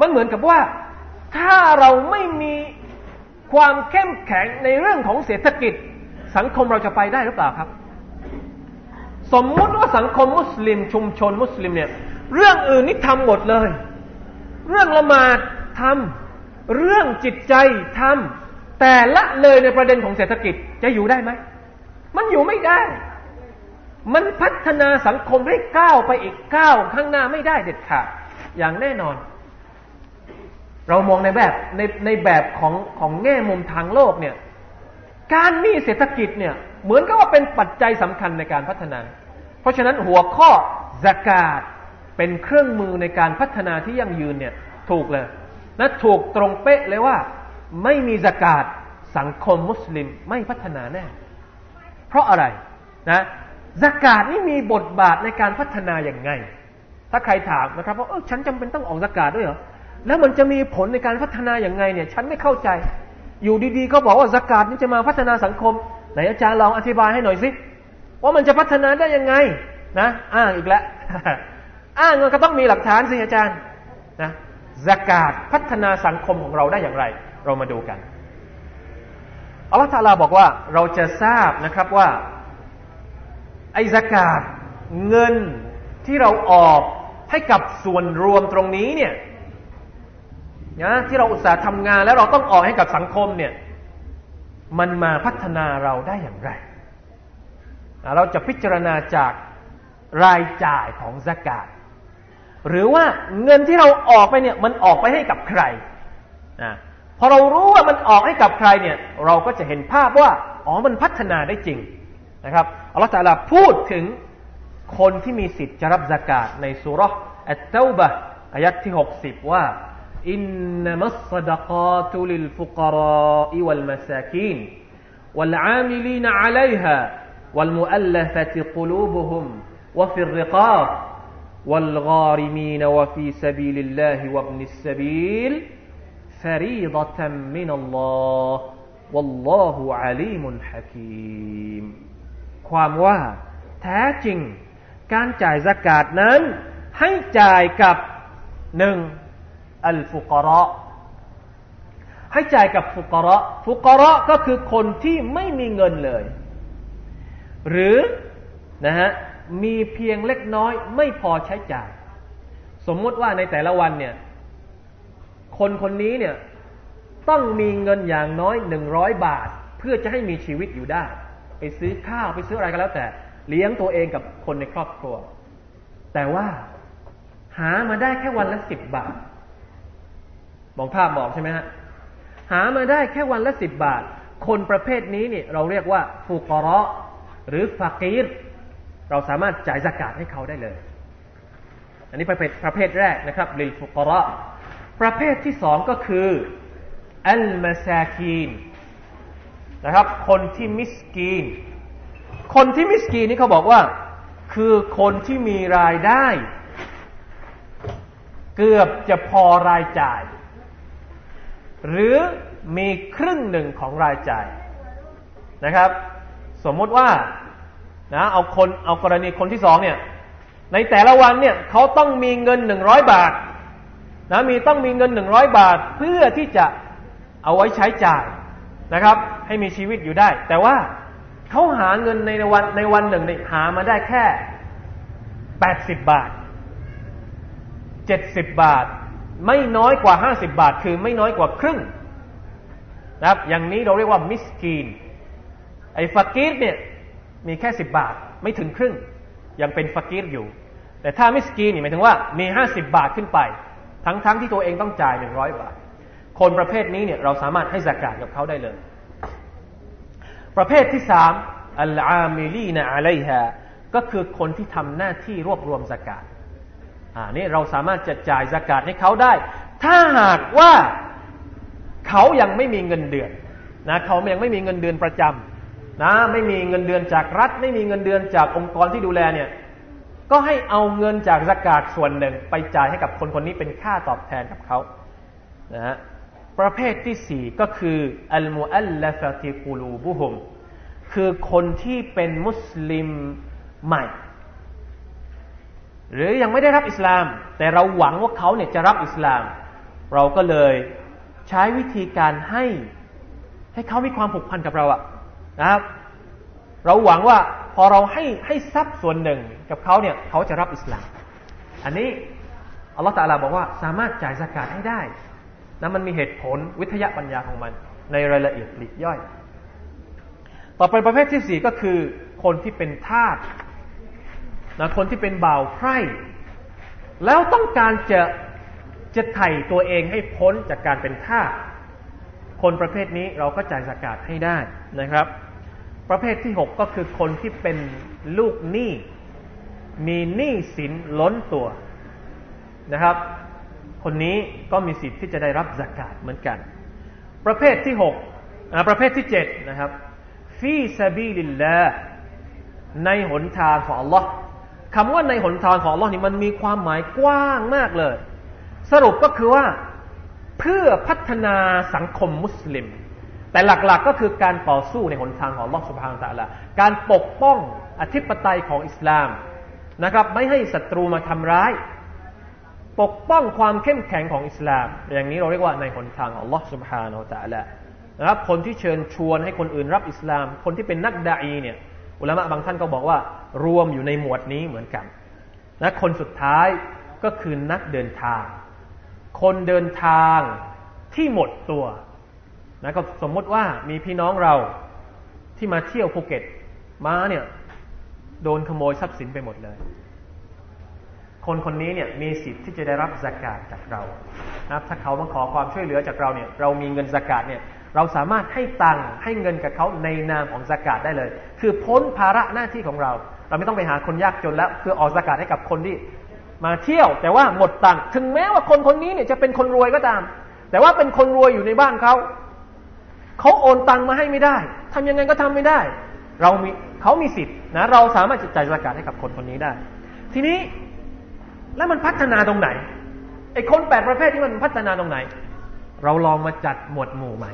มันเหมือนกับว่าถ้าเราไม่มีความเข้มแข็งในเรื่องของเศรษฐกิจ สังคมเราจะไปได้หรือเปล่าครับ สมมุติว่าสังคมมุสลิม ชุมชนมุสลิมเนี่ย เรื่องอื่นนี่ทำหมดเลย เรื่องละหมาดทำ เรื่องจิตใจทำแต่ละเลยในประเด็นของเศรษฐกิจจะอยู่ได้ไหม มันอยู่ไม่ได้ มันพัฒนาสังคมให้ก้าวไปอีกก้าวข้างหน้าไม่ได้เด็ดขาดอย่างแน่นอน เรามองในแบบในในแบบของของแง่มุมทางโลกเนี่ย การมีเศรษฐกิจเนี่ยเหมือนกับว่าเป็นปัจจัยสำคัญในการพัฒนา เพราะฉะนั้นหัวข้อสกาดเป็นเครื่องมือในการพัฒนาที่ยั่งยืนเนี่ยถูกเลย และถูกตรงเป๊ะเลยว่า ไม่มีสกาดสังคมมุสลิมไม่พัฒนาแน่ เพราะอะไรนะสกาดนี่มีบทบาทในการพัฒนาอย่างไง ถ้าใครถามนะครับว่าเออฉันจำเป็นต้องออกสกาดด้วยเหรอแล้วมันจะมีผลในการพัฒนาอย่างไงเนี่ย ฉันไม่เข้าใจ อยู่ดีๆก็บอกว่าสกาดนี่จะมาพัฒนาสังคมไหนอาจารย์ลองอธิบายให้หน่อยสิว่ามันจะพัฒนาได้ยังไงนะอ้างอีกแล้วอ้างก็ต้องมีหลักฐานสิอาจารย์นะ สกาดพัฒนาสังคมของเราได้อย่างไร เรามาดูกันอัลลอฮฺตาลาบอกว่าเราจะทราบนะครับว่า ไอ้สกาดเงินที่เราออกให้กับส่วนรวมตรงนี้เนี่ยนะที่เราอุตส่าห์ทำงานแล้วเราต้องออกให้กับสังคมเนี่ย มันมาพัฒนาเราได้อย่างไร เราจะพิจารณาจากรายจ่ายของสกาด หรือว่าเงินที่เราออกไปเนี่ยมันออกไปให้กับใครนะพอเรารู้ว่ามันออกให้กับใครเนี่ยเราก็จะเห็นภาพว่าอ๋อมันพัฒนาได้จริงนะครับอัลลอฮฺตาลาพูดถึงคนที่มีสิทธิ์จะรับสกาดในสุรษอัตเตาบะอายัดที่หกสิบว่า إنما الصدقات للفقراء والمساكين والعاملين عليها والمؤلفة قلوبهم وفي الرقاب والغارمين وفي سبيل الله وابن السبيل فريضة من الله والله عليم حكيم ความว่าแท้จริงการจ่ายสกาดนั้นให้จ่ายกับหนึ่งอัลฟุกระให้จ่ายกับฟุกระฟุกระก็คือคนที่ไม่มีเงินเลย หรือนะฮะ มีเพียงเล็กน้อยไม่พอใช้จ่าย สมมติว่าในแต่ละวันเนี่ย คนคนนี้เนี่ยต้องมีเงินอย่างน้อยหนึ่งร้อยบาท เพื่อจะให้มีชีวิตอยู่ได้ ไปซื้อข้าวไปซื้ออะไรก็แล้วแต่ เลี้ยงตัวเองกับคนในครอบครัว แต่ว่าหามาได้แค่วันละสิบบาทมองภาพบอกใช่ไหมฮะหามาได้แค่วันละสิบบาท คนประเภทนี้เนี่ยเราเรียกว่าฟูกรอหรือฟากีร เราสามารถจ่ายสกาดให้เขาได้เลย อันนี้ประเภทประเภทแรกนะครับลิลฟุกรอประเภทที่สองก็คืออัลมาซาคีนนะครับ คนที่มิสกีน คนที่มิสกีนนี่เขาบอกว่า คือคนที่มีรายได้ เกือบจะพอรายจ่าย หรือมีครึ่งหนึ่งของรายจ่ายนะครับ สมมติว่า นะเอาคนเอากรณีคนที่สองเนี่ย ในแต่ละวันเนี่ยเขาต้องมีเงินหนึ่งร้อยบาทนะมีต้องมีเงินหนึ่งร้อยบาทเพื่อที่จะเอาไว้ใช้จ่ายนะครับ ให้มีชีวิตอยู่ได้ แต่ว่าเขาหาเงินในวันในวันหนึ่งเนี่ยหามาได้แค่แปดสิบบาทเจ็ดสิบบาท ไม่น้อยกว่าห้าสิบบาท คือไม่น้อยกว่าครึ่งนะครับ อย่างนี้เราเรียกว่ามิสกีนไอ้ฟักีรเนี่ย มีแค่สิบบาทไม่ถึงครึ่ง ยังเป็นฟักีรอยู่ แต่ถ้ามิสกีนี่หมายถึงว่ามีห้าสิบบาทขึ้นไป ทั้งๆทที่ตัวเองต้องจ่ายหนึ่งร้อยบาท คนประเภทนี้เนี่ยเราสามารถให้สกาดกับเขาได้เลย ประเภทที่สามอัลอามิลีนะอะไลฮะก็คือคนที่ทำหน้าที่รวบรวมสกาดอ่านี่เราสามารถจะจ่ายสกาดให้เขาได้ ถ้าหากว่าเขายังไม่มีเงินเดือนนะเขายังไม่มีเงินเดือนประจำ นะไม่มีเงินเดือนจากรัฐ ไม่มีเงินเดือนจากองค์กรที่ดูแลเนี่ยก็ให้เอาเงินจากสกาดส่วนหนึ่งไปจ่ายให้กับคนคนนี้เป็นค่าตอบแทนกับเขานะฮะประเภทที่สี่ก็คืออัลมุอัลลฟะติกูลูบุฮุมคือคนที่เป็นมุสลิมใหม่ หรือยังไม่ได้รับอิสลาม แต่เราหวังว่าเขาเนี่ยจะรับอิสลาม เราก็เลยใช้วิธีการให้ให้เขามีความผูกพันกับเราอะ นะครับ เราหวังว่าพอเราให้ให้ทรัพย์ส่วนหนึ่งกับเขาเนี่ยเขาจะรับอิสลาม อันนี้อัลลอฮฺตาลาบอกว่าสามารถจ่ายสกาดให้ได้นะมันมีเหตุผลวิทยาปัญญาของมัน ในรายละเอียดปลีกย่อย ต่อไปประเภทที่สี่ก็คือ คนที่เป็นทาสนะคนที่เป็นบ่าวไพร่แล้วต้องการจะจะไถ่ตัวเองให้พ้นจากการเป็นทาสคนประเภทนี้เราก็จ่ายสกาดให้ได้นะครับ ประเภทที่หกก็คือคนที่เป็นลูกหนี้มีหนี้สินล้นตัวนะครับ คนนี้ก็มีสิทธิ์ที่จะได้รับสกาดเหมือนกัน ประเภทที่หกประเภทที่เจ็ดนะครับฟีซาบีลิลลาในหนทางของ Allah คำว่าในหนทางของ Allah นี่มันมีความหมายกว้างมากเลย สรุปก็คือว่าเพื่อพัฒนาสังคมมุสลิม แต่หลักๆก็คือการต่อสู้ในหนทางของลอสุภางตะละการปกป้องอธิปไตยของอิสลามนะครับ ไม่ให้ศัตรูมาทำร้าย ปกป้องความเข้มแข็งของอิสลาม อย่างนี้เราเรียกว่าในหนทางของลอสุภานตะละนะครับคนที่เชิญชวนให้คนอื่นรับอิสลาม คนที่เป็นนักดาอีเนี่ยอุลามะบางท่านก็บอกว่ารวมอยู่ในหมวดนี้เหมือนกันนะคนสุดท้ายก็คือนักเดินทาง คนเดินทางที่หมดตัว นะก็สมมติว่ามีพี่น้องเราที่มาเที่ยวภูเก็ตมาเนี่ยโดนขโมยทรัพย์สินไปหมดเลย คนคนนี้เนี่ยมีสิทธิ์ที่จะได้รับสกาดจากเรานะครับถ้าเขามาขอความช่วยเหลือจากเราเนี่ย เรามีเงินสกาดเนี่ย เราสามารถให้ตังค์ให้เงินกับเขาในนามของสกาดได้เลย คือพ้นภาระหน้าที่ของเรา เราไม่ต้องไปหาคนยากจนแล้ว คือออกสกาดให้กับคนที่มาเที่ยว แต่ว่าหมดตังค์ถึงแม้ว่าคนคนนี้เนี่ยจะเป็นคนรวยก็ตาม แต่ว่าเป็นคนรวยอยู่ในบ้านเขา เขาโอนตังค์มาให้ไม่ได้ทำยังไงก็ทำไม่ได้ เรามีเขามีสิทธิ์นะเราสามารถจ่ายสกาดให้กับคนคนนี้ได้ ทีนี้แล้วมันพัฒนาตรงไหนไอ้คนแปดประเภทที่มันพัฒนาตรงไหน เราลองมาจัดหมวดหมู่ใหม่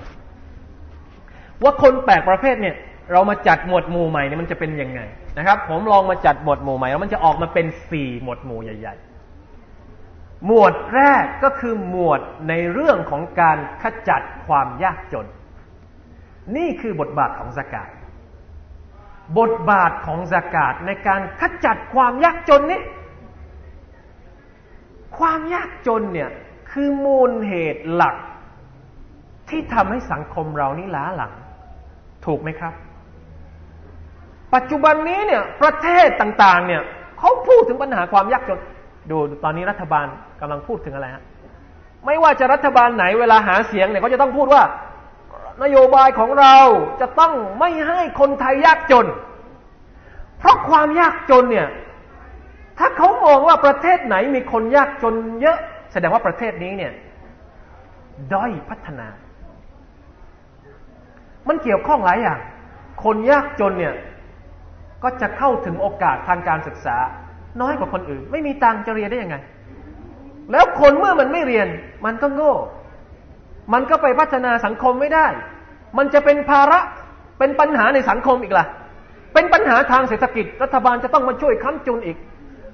ว่าคนแปดประเภทเนี่ย เรามาจัดหมวดหมู่ใหม่เนี่ยมันจะเป็นยังไงนะครับ ผมลองมาจัดหมวดหมู่ใหม่แล้วมันจะออกมาเป็นสี่หมวดหมู่ใหญ่ ๆ หมวดแรกก็คือหมวดในเรื่องของการขจัดความยากจน นี่คือบทบาทของสกาดบทบาทของสกาดในการขจัดความยากจนนี้ ความยากจนเนี่ยคือมูลเหตุหลัก ที่ทำให้สังคมเรานี่ล้าหลัง ถูกไหมครับ ปัจจุบันนี้เนี่ยประเทศต่างๆเนี่ยเขาพูดถึงปัญหาความยากจน ดูตอนนี้รัฐบาลกำลังพูดถึงอะไรฮะไม่ว่าจะรัฐบาลไหนเวลาหาเสียงเนี่ยเขาจะต้องพูดว่า นโยบายของเราจะต้องไม่ให้คนไทยยากจน เพราะความยากจนเนี่ย ถ้าเขามองว่าประเทศไหนมีคนยากจนเยอะ แสดงว่าประเทศนี้เนี่ย ด้อยพัฒนา มันเกี่ยวข้องหลายอย่าง คนยากจนเนี่ย ก็จะเข้าถึงโอกาสทางการศึกษา น้อยกว่าคนอื่น ไม่มีตังจะเรียนได้ยังไง แล้วคนเมื่อมันไม่เรียน มันก็โง่ มันก็ไปพัฒนาสังคมไม่ได้ มันจะเป็นภาระเป็นปัญหาในสังคมอีกล่ะ เป็นปัญหาทางเศรษฐกิจ รัฐบาลจะต้องมาช่วยค้ำจุนอีก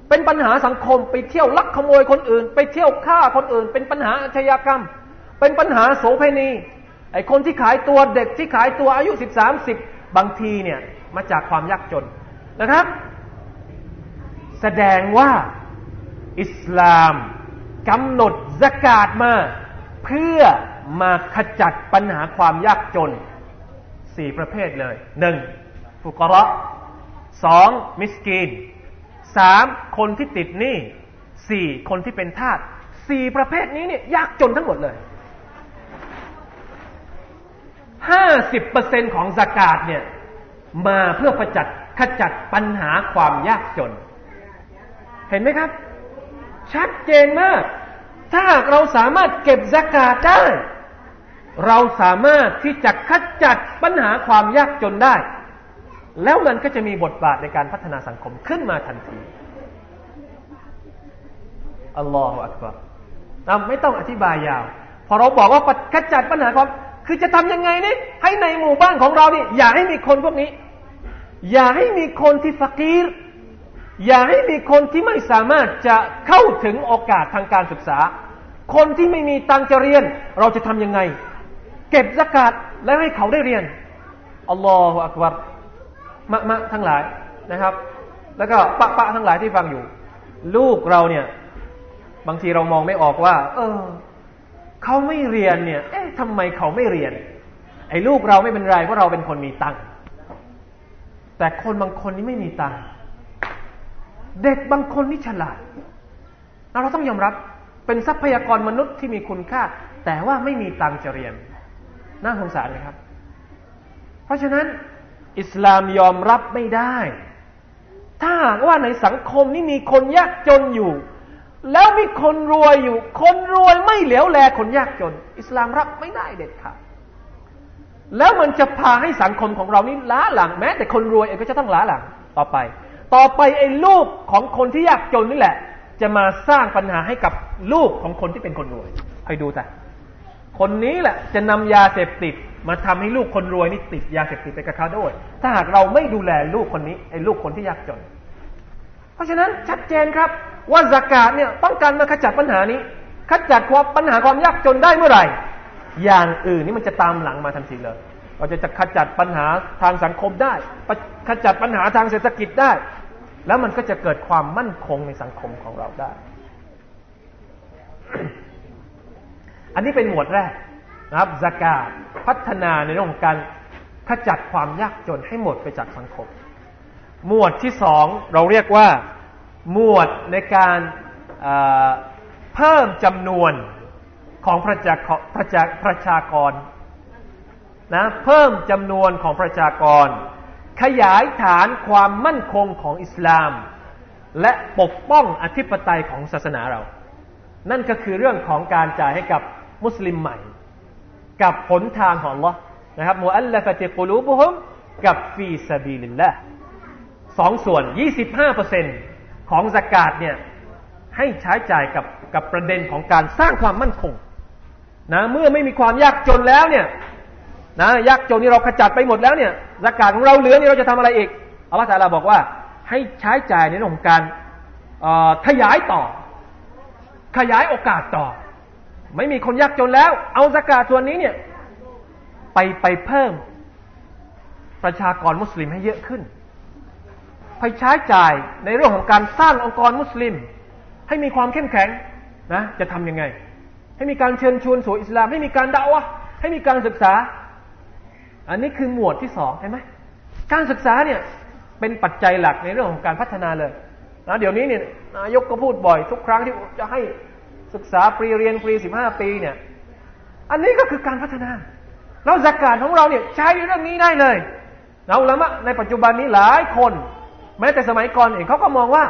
เป็นปัญหาสังคมไปเที่ยวลักขโมยคนอื่น ไปเที่ยวฆ่าคนอื่น เป็นปัญหาอาชญากรรม เป็นปัญหาโสเภณีไอ้คนที่ขายตัวเด็กที่ขายตัวอายุสิบสามสิบบางทีเนี่ยมาจากความยากจนนะครับ แสดงว่าอิสลามกำหนดสกาดมาเพื่อ มาขจัดปัญหาความยากจนสี่ประเภทเลยหนึ่งฟุกระสองมิสกีนสามคนที่ติดหนี้สี่คนที่เป็นทาสสี่ประเภทนี้เนี่ยยากจนทั้งหมดเลยห้าสิบเปอร์เซ็นของสกาดเนี่ยมาเพื่อขจัดขจัดปัญหาความยากจน เห็นไหมครับ ชัดเจนมาก ถ้าหากเราสามารถเก็บสกาดได้ เราสามารถที่จะขจัดปัญหาความยากจนได้ แล้วมันก็จะมีบทบาทในการพัฒนาสังคมขึ้นมาทันทีอัลลอฮฺอักบารเราไม่ต้องอธิบายยาว พอเราบอกว่าขจัดปัญหาความ คือจะทำยังไงนี่ให้ในหมู่บ้านของเรานี่อย่าให้มีคนพวกนี้ อย่าให้มีคนที่ฟักีร อย่าให้มีคนที่ไม่สามารถจะเข้าถึงโอกาสทางการศึกษา คนที่ไม่มีตังจะเรียน เราจะทำยังไง เก็บสกาดแล้วให้เขาได้เรียนอัลลอฮฺอักบารมะมะทั้งหลายนะครับ แล้วก็ปะปะทั้งหลายที่ฟังอยู่ ลูกเราเนี่ย บางทีเรามองไม่ออกว่า เออเขาไม่เรียนเนี่ย เอ๊ะทำไมเขาไม่เรียน ไอ้ลูกเราไม่เป็นไรเพราะเราเป็นคนมีตังค์แต่คนบางคนนี่ไม่มีตังค์เด็กบางคนนี่ฉลาดเราต้องยอมรับเป็นทรัพยากรมนุษย์ที่มีคุณค่า แต่ว่าไม่มีตังค์จะเรียน น่าสงสารไหมครับ เพราะฉะนั้น อิสลามยอมรับไม่ได้ ถ้าว่าในสังคมนี้มีคนยากจนอยู่ แล้วมีคนรวยอยู่ คนรวยไม่เหลียวแลคนยากจน อิสลามรับไม่ได้เด็ดขาดแล้วมันจะพาให้สังคมของเรานี้ล้าหลังแม้ แต่คนรวยเองก็จะต้องล้าหลังต่อไป ต่อไปไอ้ลูกของคนที่ยากจนนี่แหละ จะมาสร้างปัญหาให้กับลูกของคนที่เป็นคนรวยคอยดูแต่ คนนี้แหละจะนำยาเสพติดมาทำให้ลูกคนรวยนี่ติดยาเสพติดไปกับเขาด้วย ถ้าหากเราไม่ดูแลลูกคนนี้ไอ้ลูกคนที่ยากจน เพราะฉะนั้นชัดเจนครับว่าสกาดเนี่ยต้องการมาขจัดปัญหานี้ ขจัดความปัญหาความยากจนได้เมื่อไหร่ อย่างอื่นนี่มันจะตามหลังมาทันทีเลย เราจะจะขจัดปัญหาทางสังคมได้ ขจัดปัญหาทางเศรษฐกิจได้ แล้วมันก็จะเกิดความมั่นคงในสังคมของเราได้ อันนี้เป็นหมวดแรกนะครับสกาดพัฒนาในเรื่องของการขจัดความยากจนให้หมดไปจากสังคม หมวดที่สองเราเรียกว่าหมวดในการเพิ่มจำนวนของประชาประชาประชากรนะเพิ่มจำนวนของประชากร ขยายฐานความมั่นคงของอิสลาม และปกป้องอธิปไตยของศาสนาเรา นั่นก็คือเรื่องของการจ่ายให้กับ มุสลิมใหม่ กับผลทางของ Allah นะครับมูอัลลฟะติกูลูบุฮุมกับฟีซาบีลิลละสองส่วน 25%ของสกาดเนี่ยให้ใช้จ่ายกับกับประเด็นของการสร้างความมั่นคงนะเมื่อไม่มีความยากจนแล้วเนี่ยนะยากจนนี่เราขจัดไปหมดแล้วเนี่ยสกาดของเราเหลือนี่เราจะทำอะไรอีกอัลลอฮฺตาลาบอกว่าให้ใช้จ่ายในเรื่องของการขยายต่อ ขยายโอกาสต่อ ไม่มีคนยากจนแล้ว เอาสกาดส่วนนี้เนี่ย ไปไปเพิ่ม ประชากรมุสลิมให้เยอะขึ้น ไปใช้จ่ายในเรื่องของการสร้างองค์กรมุสลิม ให้มีความเข้มแข็งนะ จะทำยังไง ให้มีการเชิญชวนสู่อิสลาม ให้มีการด่าวะให้มีการศึกษา อันนี้คือหมวดที่สองเห็นไหมการศึกษาเนี่ยเป็นปัจจัยหลักในเรื่องของการพัฒนาเลยนะเดี๋ยวนี้เนี่ยนายกก็พูดบ่อย ทุกครั้งที่จะให้ ศึกษาปรีเรียนปรีสิบห้าปีเนี่ย อันนี้ก็คือการพัฒนา แล้วสกาดของเราเนี่ยใช้ในเรื่องนี้ได้เลยเราละมะในปัจจุบันนี้หลายคน แม้แต่สมัยก่อนเองเขาก็มองว่า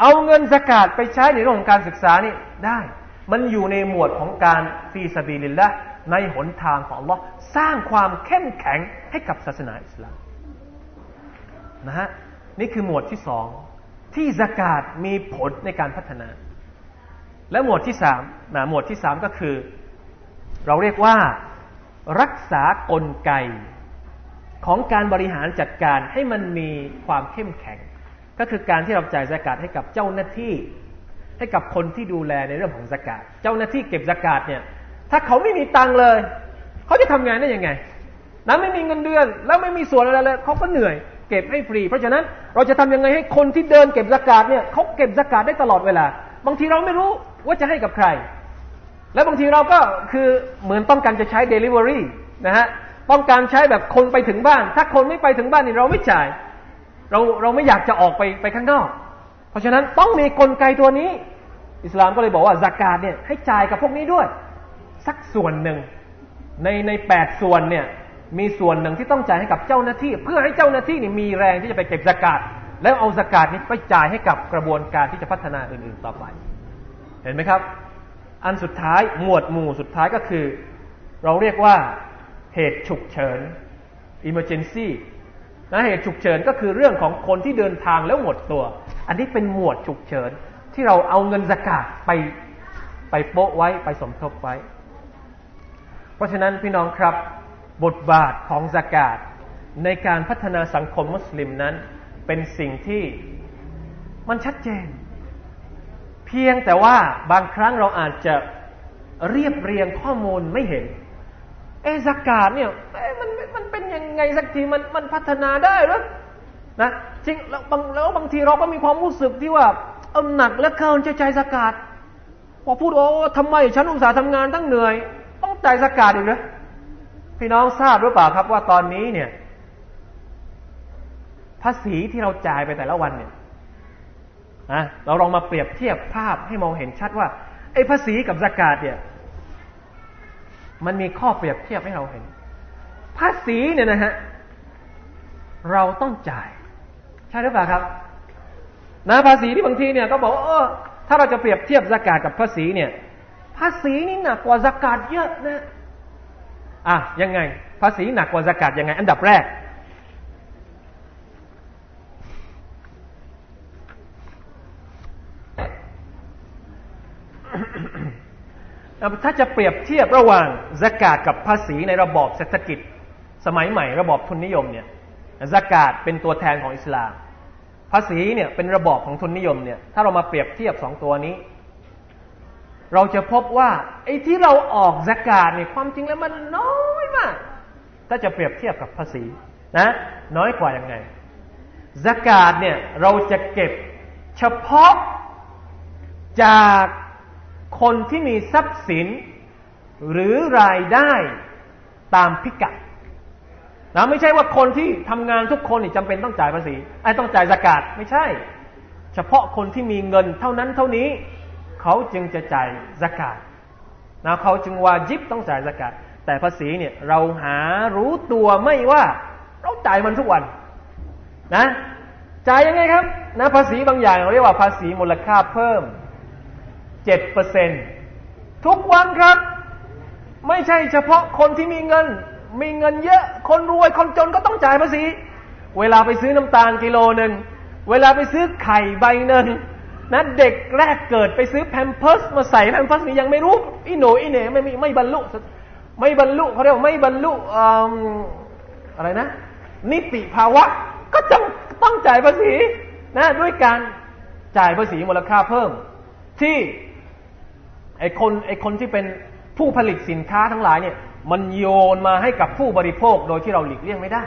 เอาเงินสกาดไปใช้ในเรื่องของการศึกษานี่ได้ มันอยู่ในหมวดของการฟีซาบีลิลละในหนทางของ Allah สร้างความเข้มแข็งให้กับศาสนาอิสลามนะฮะนี่คือหมวดที่สองที่สกาดมีผลในการพัฒนา และหมวดที่สามนะหมวดที่สามก็คือ เราเรียกว่า รักษากลไก ของการบริหารจัดการให้มันมีความเข้มแข็ง ก็คือการที่เราจ่ายสกาดให้กับเจ้าหน้าที่ ให้กับคนที่ดูแลในเรื่องของสกาดเจ้าหน้าที่เก็บสกาดเนี่ย ถ้าเขาไม่มีตังเลย เขาจะทำงานได้ยังไงนะไม่มีเงินเดือน แล้วไม่มีส่วนอะไรเลยเขาก็เหนื่อยเก็บให้ฟรี เพราะฉะนั้นเราจะทำยังไงให้คนที่เดินเก็บสกาดเนี่ยเขาเก็บสกาดได้ตลอดเวลา บางทีเราไม่รู้ว่าจะให้กับใคร แล้วบางทีเราก็คือเหมือนต้องการจะใช้ Delivery นะฮะต้องการใช้แบบคนไปถึงบ้าน ถ้าคนไม่ไปถึงบ้านนี่เราไม่จ่าย เราเราไม่อยากจะออกไปไปข้างนอก เพราะฉะนั้นต้องมีกลไกตัวนี้ อิสลามก็เลยบอกว่าสกาดเนี่ยให้จ่ายกับพวกนี้ด้วย สักส่วนหนึ่งในในแปดส่วนเนี่ยมีส่วนหนึ่งที่ต้องจ่ายให้กับเจ้าหน้าที่ เพื่อให้เจ้าหน้าที่นี่มีแรงที่จะไปเก็บสกาด แล้วเอาสกาดนี้ไปจ่ายให้กับกระบวนการที่จะพัฒนาอื่นๆต่อไป เห็นไหมครับ อันสุดท้ายหมวดหมู่สุดท้ายก็คือ เราเรียกว่าเหตุฉุกเฉิน emergency นะเหตุฉุกเฉินก็คือเรื่องของคนที่เดินทางแล้วหมดตัว อันนี้เป็นหมวดฉุกเฉิน ที่เราเอาเงินสกาดไปไปโปะไว้ไปสมทบไว้ เพราะฉะนั้นพี่น้องครับบทบาทของสกาดในการพัฒนาสังคมมุสลิมนั้น เป็นสิ่งที่มันชัดเจน เพียงแต่ว่าบางครั้งเราอาจจะเรียบเรียงข้อมูลไม่เห็น เอสกาดเนี่ยมันมันเป็นยังไงสักทีมันมันพัฒนาได้หรือนะจริงแล้วบางแล้วบางทีเราก็มีความรู้สึกที่ว่าเอาหนักและเกินจะใจสกาดพอพูดโอ้ทำไมฉันอุตส่าห์ทำงานตั้งเหนื่อย ต้องจ่ายสกาดอีกนะพี่น้องทราบหรือเปล่าครับว่าตอนนี้เนี่ยาษีที่เราจ่ายไปแต่ละวันเนี่ยนะเราลองมาเปรียบเทียบภาพให้มองเห็นชัดว่าไอ้ภาษีกับสกาดเนี่ย มันมีข้อเปรียบเทียบให้เราเห็น ภาษีเนี่ยนะฮะเราต้องจ่าย ใช่หรือเปล่าครับนะภาษีที่บางทีเนี่ยก็บอกว่าเออถ้าเราจะเปรียบเทียบสกาดกับภาษีเนี่ย ภาษีนี่หนักกว่าสกาดเยอะนะอะยังไง ภาษีหนักกว่าสกาดยังไง อันดับแรก ถ้าจะเปรียบเทียบระหว่างสกาดกับภาษีในระบอบเศรษฐกิจ สมัยใหม่ ระบอบทุนนิยมเนี่ยสกาดเป็นตัวแทนของอิสลาม ภาษีเนี่ยเป็นระบอบของทุนนิยมเนี่ยถ้าเรามาเปรียบเทียบสองตัวนี้ เราจะพบว่าไอ้ที่เราออกสกาดเนี่ยความจริงแล้วมันน้อยมาก ถ้าจะเปรียบเทียบกับภาษีนะน้อยกว่ายังไงสกาดเนี่ยเราจะเก็บเฉพาะจาก คนที่มีทรัพย์สิน หรือรายได้ตามพิกัดนะไม่ใช่ว่าคนที่ทำงานทุกคนจำเป็นต้องจ่ายภาษีไอ้ต้องจ่ายสกาดไม่ใช่ เฉพาะคนที่มีเงินเท่านั้นเท่านี้ เขาจึงจะจ่ายสกาดนะเขาจึงวาจิบต้องจ่ายสกาดแต่ภาษีเนี่ยเราหารู้ตัวไม่ว่าเราจ่ายมันทุกวันนะจ่ายยังไงครับนะภาษีบางอย่างเราเรียกว่าภาษีมูลค่าเพิ่ม เจ็ดเปอร์เซ็นทุกวันครับ ไม่ใช่เฉพาะคนที่มีเงิน มีเงินเยอะ คนรวยคนจนก็ต้องจ่ายภาษี เวลาไปซื้อน้ำตาลกิโลหนึ่ง เวลาไปซื้อไข่ใบหนึ่งนะเด็กแรกเกิดไปซื้อแพมเพิร์สมาใส่แพมเพิร์สนี่ยังไม่รู้อีโหนอีเหน่ไม่ไม่บรรลุไม่บรรลุเขาเรียกว่าไม่บรรลุอะไรนะ นิติภาวะก็ต้องต้องจ่ายภาษีนะด้วยการจ่ายภาษีมูลค่าเพิ่ม ที่ ไอคนไอคนที่เป็นผู้ผลิตสินค้าทั้งหลายเนี่ย มันโยนมาให้กับผู้บริโภคโดยที่เราหลีกเลี่ยงไม่ได้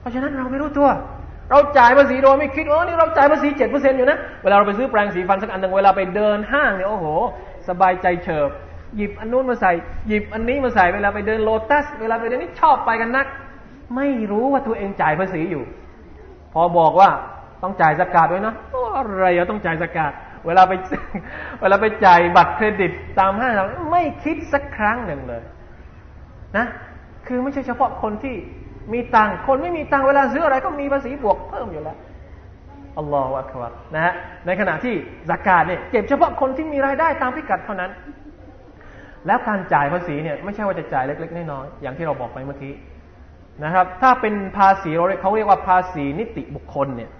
เพราะฉะนั้นเราไม่รู้ตัว เราจ่ายภาษีโดยไม่คิดโอ้นี่เราจ่ายภาษีเจ็ดเปอร์เซ็นต์อยู่นะเวลาเราไปซื้อแปรงสีฟันสักอันหนึ่งเวลาไปเดินห้างเนี่ยโอ้โห สบายใจเฉิบหยิบอันนู้นมาใส่ หยิบอันนี้มาใส่เวลาไปเดินโลตัส เวลาไปเดินนี่ชอบไปกันนัก ไม่รู้ว่าตัวเองจ่ายภาษีอยู่ พอบอกว่าต้องจ่ายสกาดด้วยนะอะไรอะต้องจ่ายสกาด เวลาไปเวลาไปจ่ายบัตรเครดิตตามห้างไม่คิดสักครั้งหนึ่งเลย นะ คือไม่ใช่เฉพาะคนที่มีตังคนไม่มีตังเวลาซื้ออะไรก็มีภาษีบวกเพิ่มอยู่แล้วอัลลอฮฺอักบารนะฮะในขณะที่สกาดเนี่ยเก็บเฉพาะคนที่มีรายได้ตามพิกัดเท่านั้น แล้วการจ่ายภาษีเนี่ยไม่ใช่ว่าจะจ่ายเล็ก ๆน้อยๆอย่างที่เราบอกไปเมื่อกี้นะครับ ถ้าเป็นภาษีเราเขาเรียกว่าภาษีนิติบุคคลเนี่ย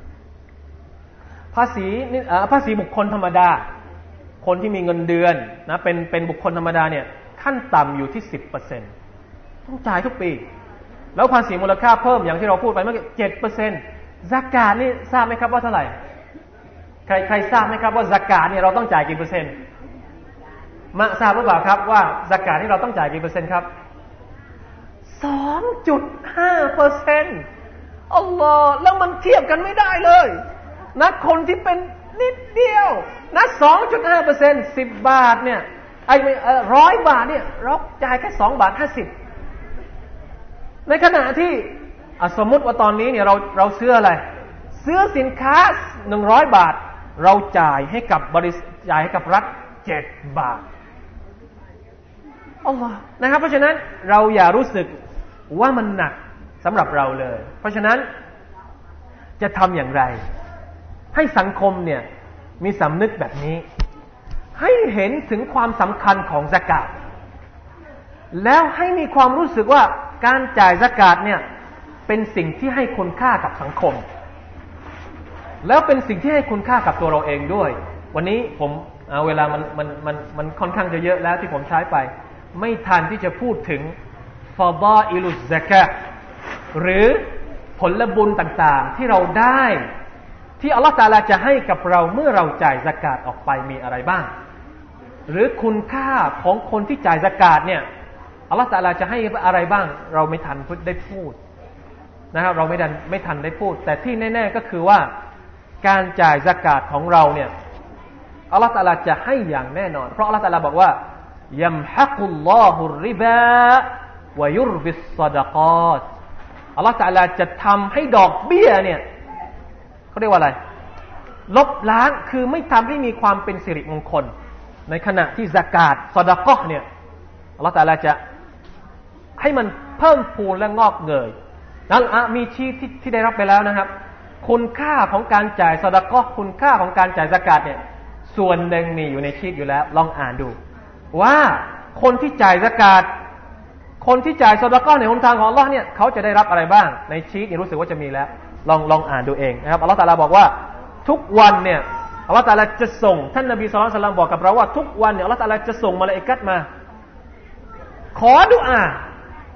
ภาษีภาษีบุคคลธรรมดา คนที่มีเงินเดือนนะเป็นเป็นบุคคลธรรมดาเนี่ยขั้นต่ำอยู่ที่สิบเปอร์เซ็นต้องจ่ายทุกปี แล้วภาษีมูลค่าเพิ่มอย่างที่เราพูดไปเมื่อกี้เจ็ดเปอร์เซ็นต์สกาดนี่ทราบไหมครับว่าเท่าไหร่ ใครใครทราบไหมครับว่าสกาดเนี่ยเราต้องจ่ายกี่เปอร์เซ็นต์มาทราบหรือเปล่าครับว่าสกาดที่เราต้องจ่ายกี่เปอร์เซ็นต์ครับสองจุดห้าเปอร์เซ็นต์อัลลอฮ์แล้วมันเทียบกันไม่ได้เลย นะคนที่เป็นนิดเดียวนะสองจุดห้าเปอร์เซ็นต์สิบบาทเนี่ยไอ้ร้อยบาทเนี่ยเราจ่ายแค่สองบาทห้าสิบในขณะที่สมมติว่าตอนนี้เนี่ยเราเราซื้ออะไร ซื้อสินค้าหนึ่งร้อยบาท เราจ่ายให้กับบริษัทจ่ายให้กับรัฐเจ็ดบาทอัลลอฮ์นะครับ เพราะฉะนั้นเราอย่ารู้สึกว่ามันหนักสำหรับเราเลย เพราะฉะนั้นจะทำอย่างไร ให้สังคมเนี่ยมีสำนึกแบบนี้ ให้เห็นถึงความสำคัญของสกาดแล้วให้มีความรู้สึกว่าการจ่ายสกาดเนี่ยเป็นสิ่งที่ให้คุณค่ากับสังคม แล้วเป็นสิ่งที่ให้คุณค่ากับตัวเราเองด้วย วันนี้ผมเวลามันมันมันมันค่อนข้างจะเยอะแล้วที่ผมใช้ไป ไม่ทันที่จะพูดถึงฟาบาอิลุสซกะหรือผลบุญต่างๆที่เราได้ ที่อัลลอฮฺตาลาจะให้กับเราเมื่อเราจ่ายสกาดออกไปมีอะไรบ้าง หรือคุณค่าของคนที่จ่ายสกาดเนี่ยอัลลอฮฺตาลาจะให้อะไรบ้าง เราไม่ทันได้พูดนะครับเราไม่ทันไม่ทันได้พูด แต่ที่แน่ ๆก็คือว่าการจ่ายสกาดของเราเนี่ยอัลลอฮฺตาลาจะให้อย่างแน่นอน เพราะอัลลอฮฺตาลาบอกว่ายัมฮักุลลอฮุริบาวยุรบิสซดกอตอัลลอฮฺตาลาจะทำให้ดอกเบี้ยเนี่ย เขาเรียกว่าอะไร ลบล้างคือไม่ทำให้มีความเป็นสิริมงคล ในขณะที่สกาดซดกอเนี่ยอัลลอฮฺตาลาจะให้มันเพิ่มพูนและงอกเงยนั้นมีชี้ที่ที่ได้รับไปแล้วนะครับ คุณค่าของการจ่ายสดก็คุณค่าของการจ่ายสกาดเนี่ย ส่วนหนึ่งมีอยู่ในชีตอยู่แล้ว ลองอ่านดู ว่าคนที่จ่ายซะกาตคนที่จ่ายซะดะเกาะฮ์ในหนทางของอัลลอฮ์เนี่ยเขาจะได้รับอะไรบ้าง ในชีตเนี่ยรู้สึกว่าจะมีแล้ว ลองลองอ่านดูเองนะครับอัลลอฮ์ตาลาบอกว่าทุกวันเนี่ยอัลลอฮ์ตาลาจะส่ง ท่านนบี صلى الله عليه وسلم บอกกับเราว่าทุกวันเนี่ยอัลลอฮ์ตาลาจะส่งมาลาอิกัตมา ขอดุอา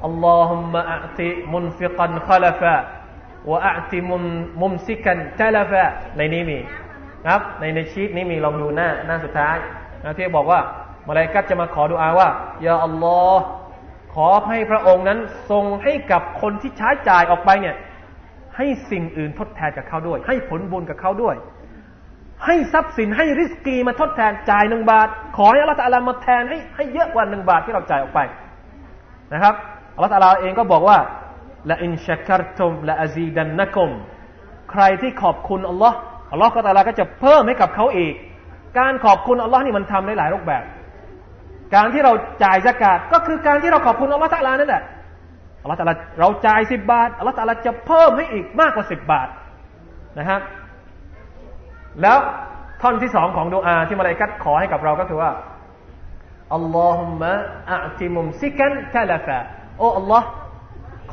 اللهم أعط منفقا خلفا وأعط ممسكا تلفا ในนี้มีครับในในชีตนี้มีลองดูหน้าหน้าสุดท้ายนะที่บอกว่ามาลายกัดจะมาขอดุอาว่ายาอัลลอฮ์ขอให้พระองค์นั้นทรงให้กับคนที่ใช้จ่ายออกไปเนี่ย ให้สิ่งอื่นทดแทนกับเขาด้วย ให้ผลบุญกับเขาด้วย ให้ทรัพย์สินให้ริสกีมาทดแทนจ่ายหนึ่งบาท ขอให้อัลลอฮฺมาแทนให้ให้เยอะกว่าหนึ่งบาทที่เราจ่ายออกไปนะครับอัลลอฮฺตาลาเองก็บอกว่าละอินชักรตุมละอาซีดันนักุมใครที่ขอบคุณอัลลอฮ์อัลลอฮฺก็ตาลาก็จะเพิ่มให้กับเขาอีก การขอบคุณอัลลอฮ์นี่มันทำได้หลายรูปแบบ การที่เราจ่ายสกาดก็คือการที่เราขอบคุณอัลลอฮฺตาลานั่นแหละ อัลลอฮฺตาลาเราจ่ายสิบบาทอัลลอฮฺตาลาจะเพิ่มให้อีกมากกว่าสิบบาทนะครับ แล้วท่อนที่สองของดูอาที่มาลายกัดขอให้กับเราก็คือว่าอัลลอฮุมะอัติมุมซิกันทะลฟะโอ้อัลลอฮ์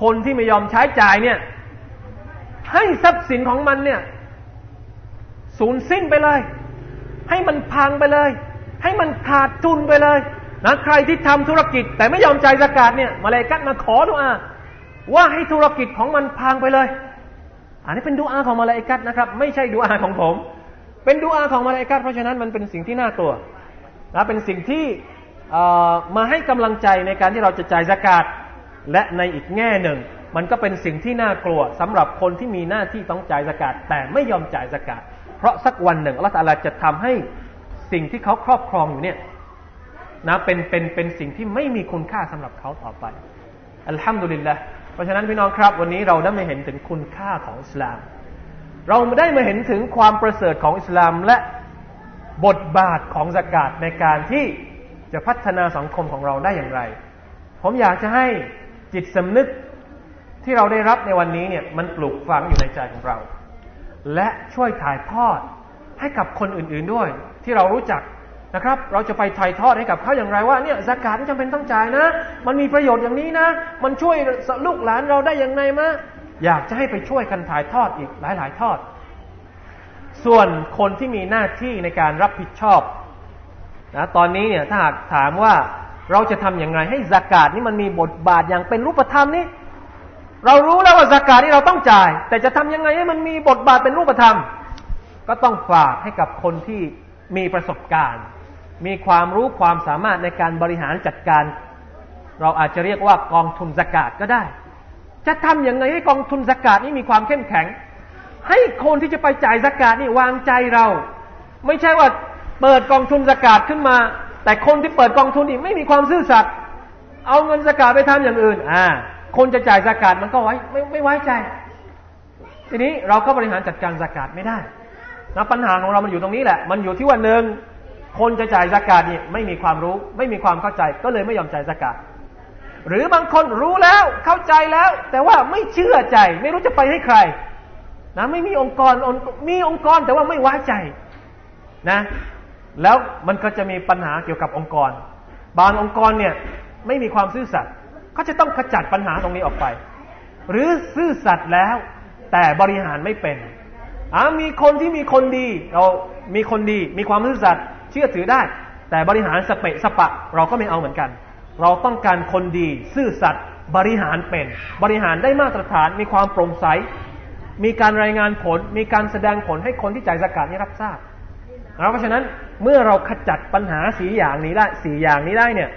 คนที่ไม่ยอมใช้จ่ายเนี่ย ให้ทรัพย์สินของมันเนี่ย สูญสิ้นไปเลย ให้มันพังไปเลย ให้มันขาดทุนไปเลย นะใครที่ทำธุรกิจ แต่ไม่ยอมใจสกาดเนี่ยมาเลยกัดมาขอดุอาว่าให้ธุรกิจของมันพังไปเลย อันนี้เป็นดุอาของมาลยกัดนะครับ ไม่ใช่ดุอาของผม เป็นดุอาของมาลยกัดเพราะฉะนั้นมันเป็นสิ่งที่น่ากลัวนะเป็นสิ่งที่มาให้กำลังใจในการที่เราจะจ่ายสกาดและในอีกแง่หนึ่ง มันก็เป็นสิ่งที่น่ากลัวสำหรับคนที่มีหน้าที่ต้องจ่ายสกาดแต่ไม่ยอมจ่ายสกาดเพราะสักวันหนึ่งอัลลอฮฺจะทำให้สิ่งที่เขาครอบครองอยู่เนี่ย นะเป็นเป็นเป็นสิ่งที่ไม่มีคุณค่าสำหรับเขาต่อไปอัลฮัมดุลิลละเพราะฉะนั้นพี่น้องครับ วันนี้เราได้มาเห็นถึงคุณค่าของอิสลาม เราได้มาเห็นถึงความประเสริฐของอิสลามและบทบาทของสกาดในการที่จะพัฒนาสังคมของเราได้อย่างไร ผมอยากจะให้จิตสำนึกที่เราได้รับในวันนี้เนี่ยมันปลูกฝังอยู่ในใจของเรา และช่วยถ่ายทอดให้กับคนอื่นๆด้วย ที่เรารู้จัก นะครับ เราจะไปถ่ายทอดให้กับเขาอย่างไรว่าเนี่ยสกาดจำเป็นต้องจ่ายนะ มันมีประโยชน์อย่างนี้นะ มันช่วยลูกหลานเราได้อย่างไรมะอยากจะให้ไปช่วยกันถ่ายทอดอีกหลาย ๆ ทอด ส่วนคนที่มีหน้าที่ในการรับผิดชอบนะตอนนี้เนี่ยถ้าหากถามว่าเราจะทำอย่างไรให้สกาดนี่มันมีบทบาทอย่างเป็นรูปธรรมนี่เรารู้แล้วว่าสกาดนี่เราต้องจ่าย แต่จะทำยังไงให้มันมีบทบาทเป็นรูปธรรม ก็ต้องฝากให้กับคนที่มีประสบการณ์ มีความรู้ความสามารถในการบริหารจัดการ เราอาจจะเรียกว่ากองทุนสกาดก็ได้ จะทำอย่างไรให้กองทุนสกาดนี่มีความเข้มแข็ง ให้คนที่จะไปจ่ายสกาดนี่วางใจเรา ไม่ใช่ว่าเปิดกองทุนสกาดขึ้นมา แต่คนที่เปิดกองทุนนี่ไม่มีความซื่อสัตย์เอาเงินสกาดไปทำอย่างอื่น อ่า คนจะจ่ายสกาดมันก็ไว้ไม่ไม่ไว้ใจ ทีนี้เราก็บริหารจัดการสกาดไม่ได้นะปัญหาของเรามันอยู่ตรงนี้แหละ มันอยู่ที่ว่าหนึ่ง คนจะจ่ายสกาดนี่ไม่มีความรู้ไม่มีความเข้าใจก็เลยไม่ยอมจ่ายสกาดหรือบางคนรู้แล้วเข้าใจแล้ว แต่ว่าไม่เชื่อใจ ไม่รู้จะไปให้ใครนะไม่มีองค์กรมีองค์กรแต่ว่าไม่ไว้ใจนะ แล้วมันก็จะมีปัญหาเกี่ยวกับองค์กร บางองค์กรเนี่ยไม่มีความซื่อสัตย์ก็จะต้องขจัดปัญหาตรงนี้ออกไป หรือซื่อสัตย์แล้ว แต่บริหารไม่เป็นอ่ามีคนที่มีคนดีเรามีคนดี มีความซื่อสัตย์ เชื่อถือได้ แต่บริหารสเปะสปะ เราก็ไม่เอาเหมือนกัน เราต้องการคนดีซื่อสัตย์บริหารเป็นบริหารได้มาตรฐานมีความโปร่งใส มีการรายงานผล มีการแสดงผลให้คนที่จ่ายสกาดนี้รับทราบเพราะฉะนั้นเมื่อเราขจัดปัญหาสีอย่างนี้ได้สีอย่างนี้ได้เนี่ย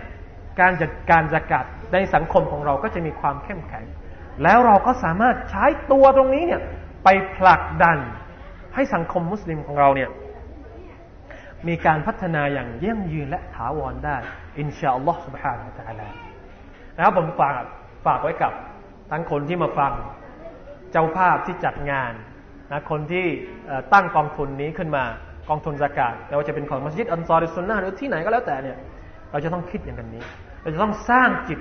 การจัดการสกัดในสังคมของเราก็จะมีความเข้มแข็ง แล้วเราก็สามารถใช้ตัวตรงนี้เนี่ยไปผลักดันให้สังคมมุสลิมของเราเนี่ย มีการพัฒนาอย่างเยี่ยมยืนและถาวรได้ อินชาอัลลอฮ์ سبحانه และ تعالى นะครับผมฝากฝากไว้กับทั้งคนที่มาฟังเจ้าภาพที่จัดงานนะคนที่ตั้งกองทุนนี้ขึ้นมากองทุนสกาดไม่ว่าจะเป็นของมัสยิดอันซอริสุนนะหรือที่ไหนก็แล้วแต่เนี่ยเราจะต้องคิดอย่างนี้ เราจะต้องสร้างจิต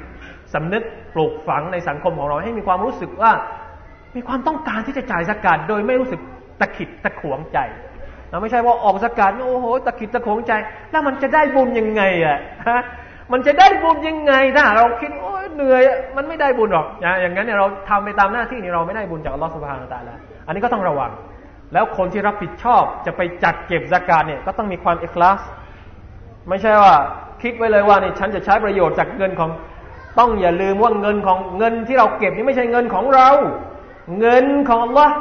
สำนึกปลูกฝังในสังคมของเราให้มีความรู้สึกว่ามีความต้องการที่จะจ่ายสกาดโดยไม่รู้สึกตะขิดตะขวงใจ เราไม่ใช่ว่าออกสกาดโอ้โหตะขิดตะขงใจ แล้วมันจะได้บุญยังไงอะฮะมันจะได้บุญยังไงถ้าเราคิดโอ้ยเหนื่อยมันไม่ได้บุญหรอกนะอย่างนั้นเนี่ยเราทำไปตามหน้าที่นี่เราไม่ได้บุญจากอัลลอฮฺสุบฮานาตะละอันนี้ก็ต้องระวัง แล้วคนที่รับผิดชอบจะไปจัดเก็บสกาดเนี่ยก็ต้องมีความเอกลาสไม่ใช่ว่าคิดไว้เลยว่านี่ฉันจะใช้ประโยชน์จากเงินของต้องอย่าลืมว่าเงินของเงินที่เราเก็บนี่ไม่ใช่เงินของเรา เงินของอัลลอฮ์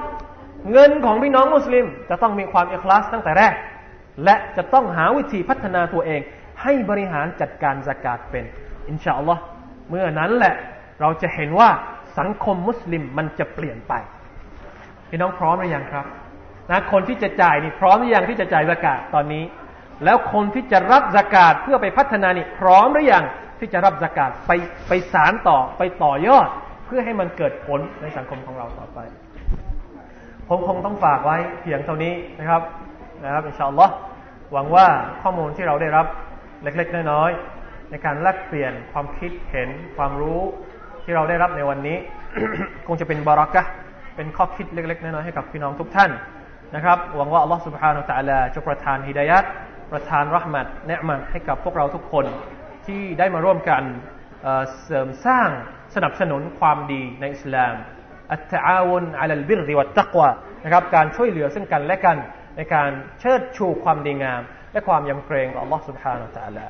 เงินของพี่น้องมุสลิม จะต้องมีความเอกลาสตั้งแต่แรก และจะต้องหาวิธีพัฒนาตัวเอง ให้บริหารจัดการสกาดเป็น อินชาอัลลอฮ์เมื่อนั้นแหละเราจะเห็นว่าสังคมมุสลิมมันจะเปลี่ยนไป พี่น้องพร้อมหรือยังครับนะคนที่จะจ่ายนี่พร้อมหรือยังที่จะจ่ายสกาดตอนนี้ แล้วคนที่จะรับสกาดเพื่อไปพัฒนานี่พร้อมหรือยังที่จะรับสกาดไปไปสารต่อไปต่อยอด เพื่อให้มันเกิดผลในสังคมของเราต่อไป ผมคงต้องฝากไว้เพียงเท่านี้นะครับนะครับอินชาอัลลอฮ์หวังว่าข้อมูลที่เราได้รับเล็กๆน้อยๆในการแลกเปลี่ยนความคิดเห็นความรู้ที่เราได้รับในวันนี้ คงจะเป็นบารักะเป็นข้อคิดเล็กๆน้อยๆให้กับพี่น้องทุกท่านนะครับหวังว่าอัลลอฮฺ سبحانه และ تعالى จะประทานฮิดายัดประทานรหมัดเนืมันให้กับพวกเราทุกคนที่ได้มาร่วมกันเสริมสร้างสนับสนุนความดีในอิสลาม อัตอาวนอัลลบิรริวัตตักวะนะครับการช่วยเหลือซึ่งกันและกันในการเชิดชูความดีงาม และความยำเกรงต่อ Allah سبحانه และ تعالى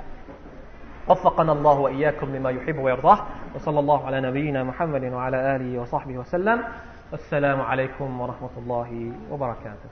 وفقنا الله وإياكم لما يحب ويرضاه وصلى الله على نبينا محمد وعلى آله وصحبه وسلم والسلام عليكم ورحمة الله وبركاته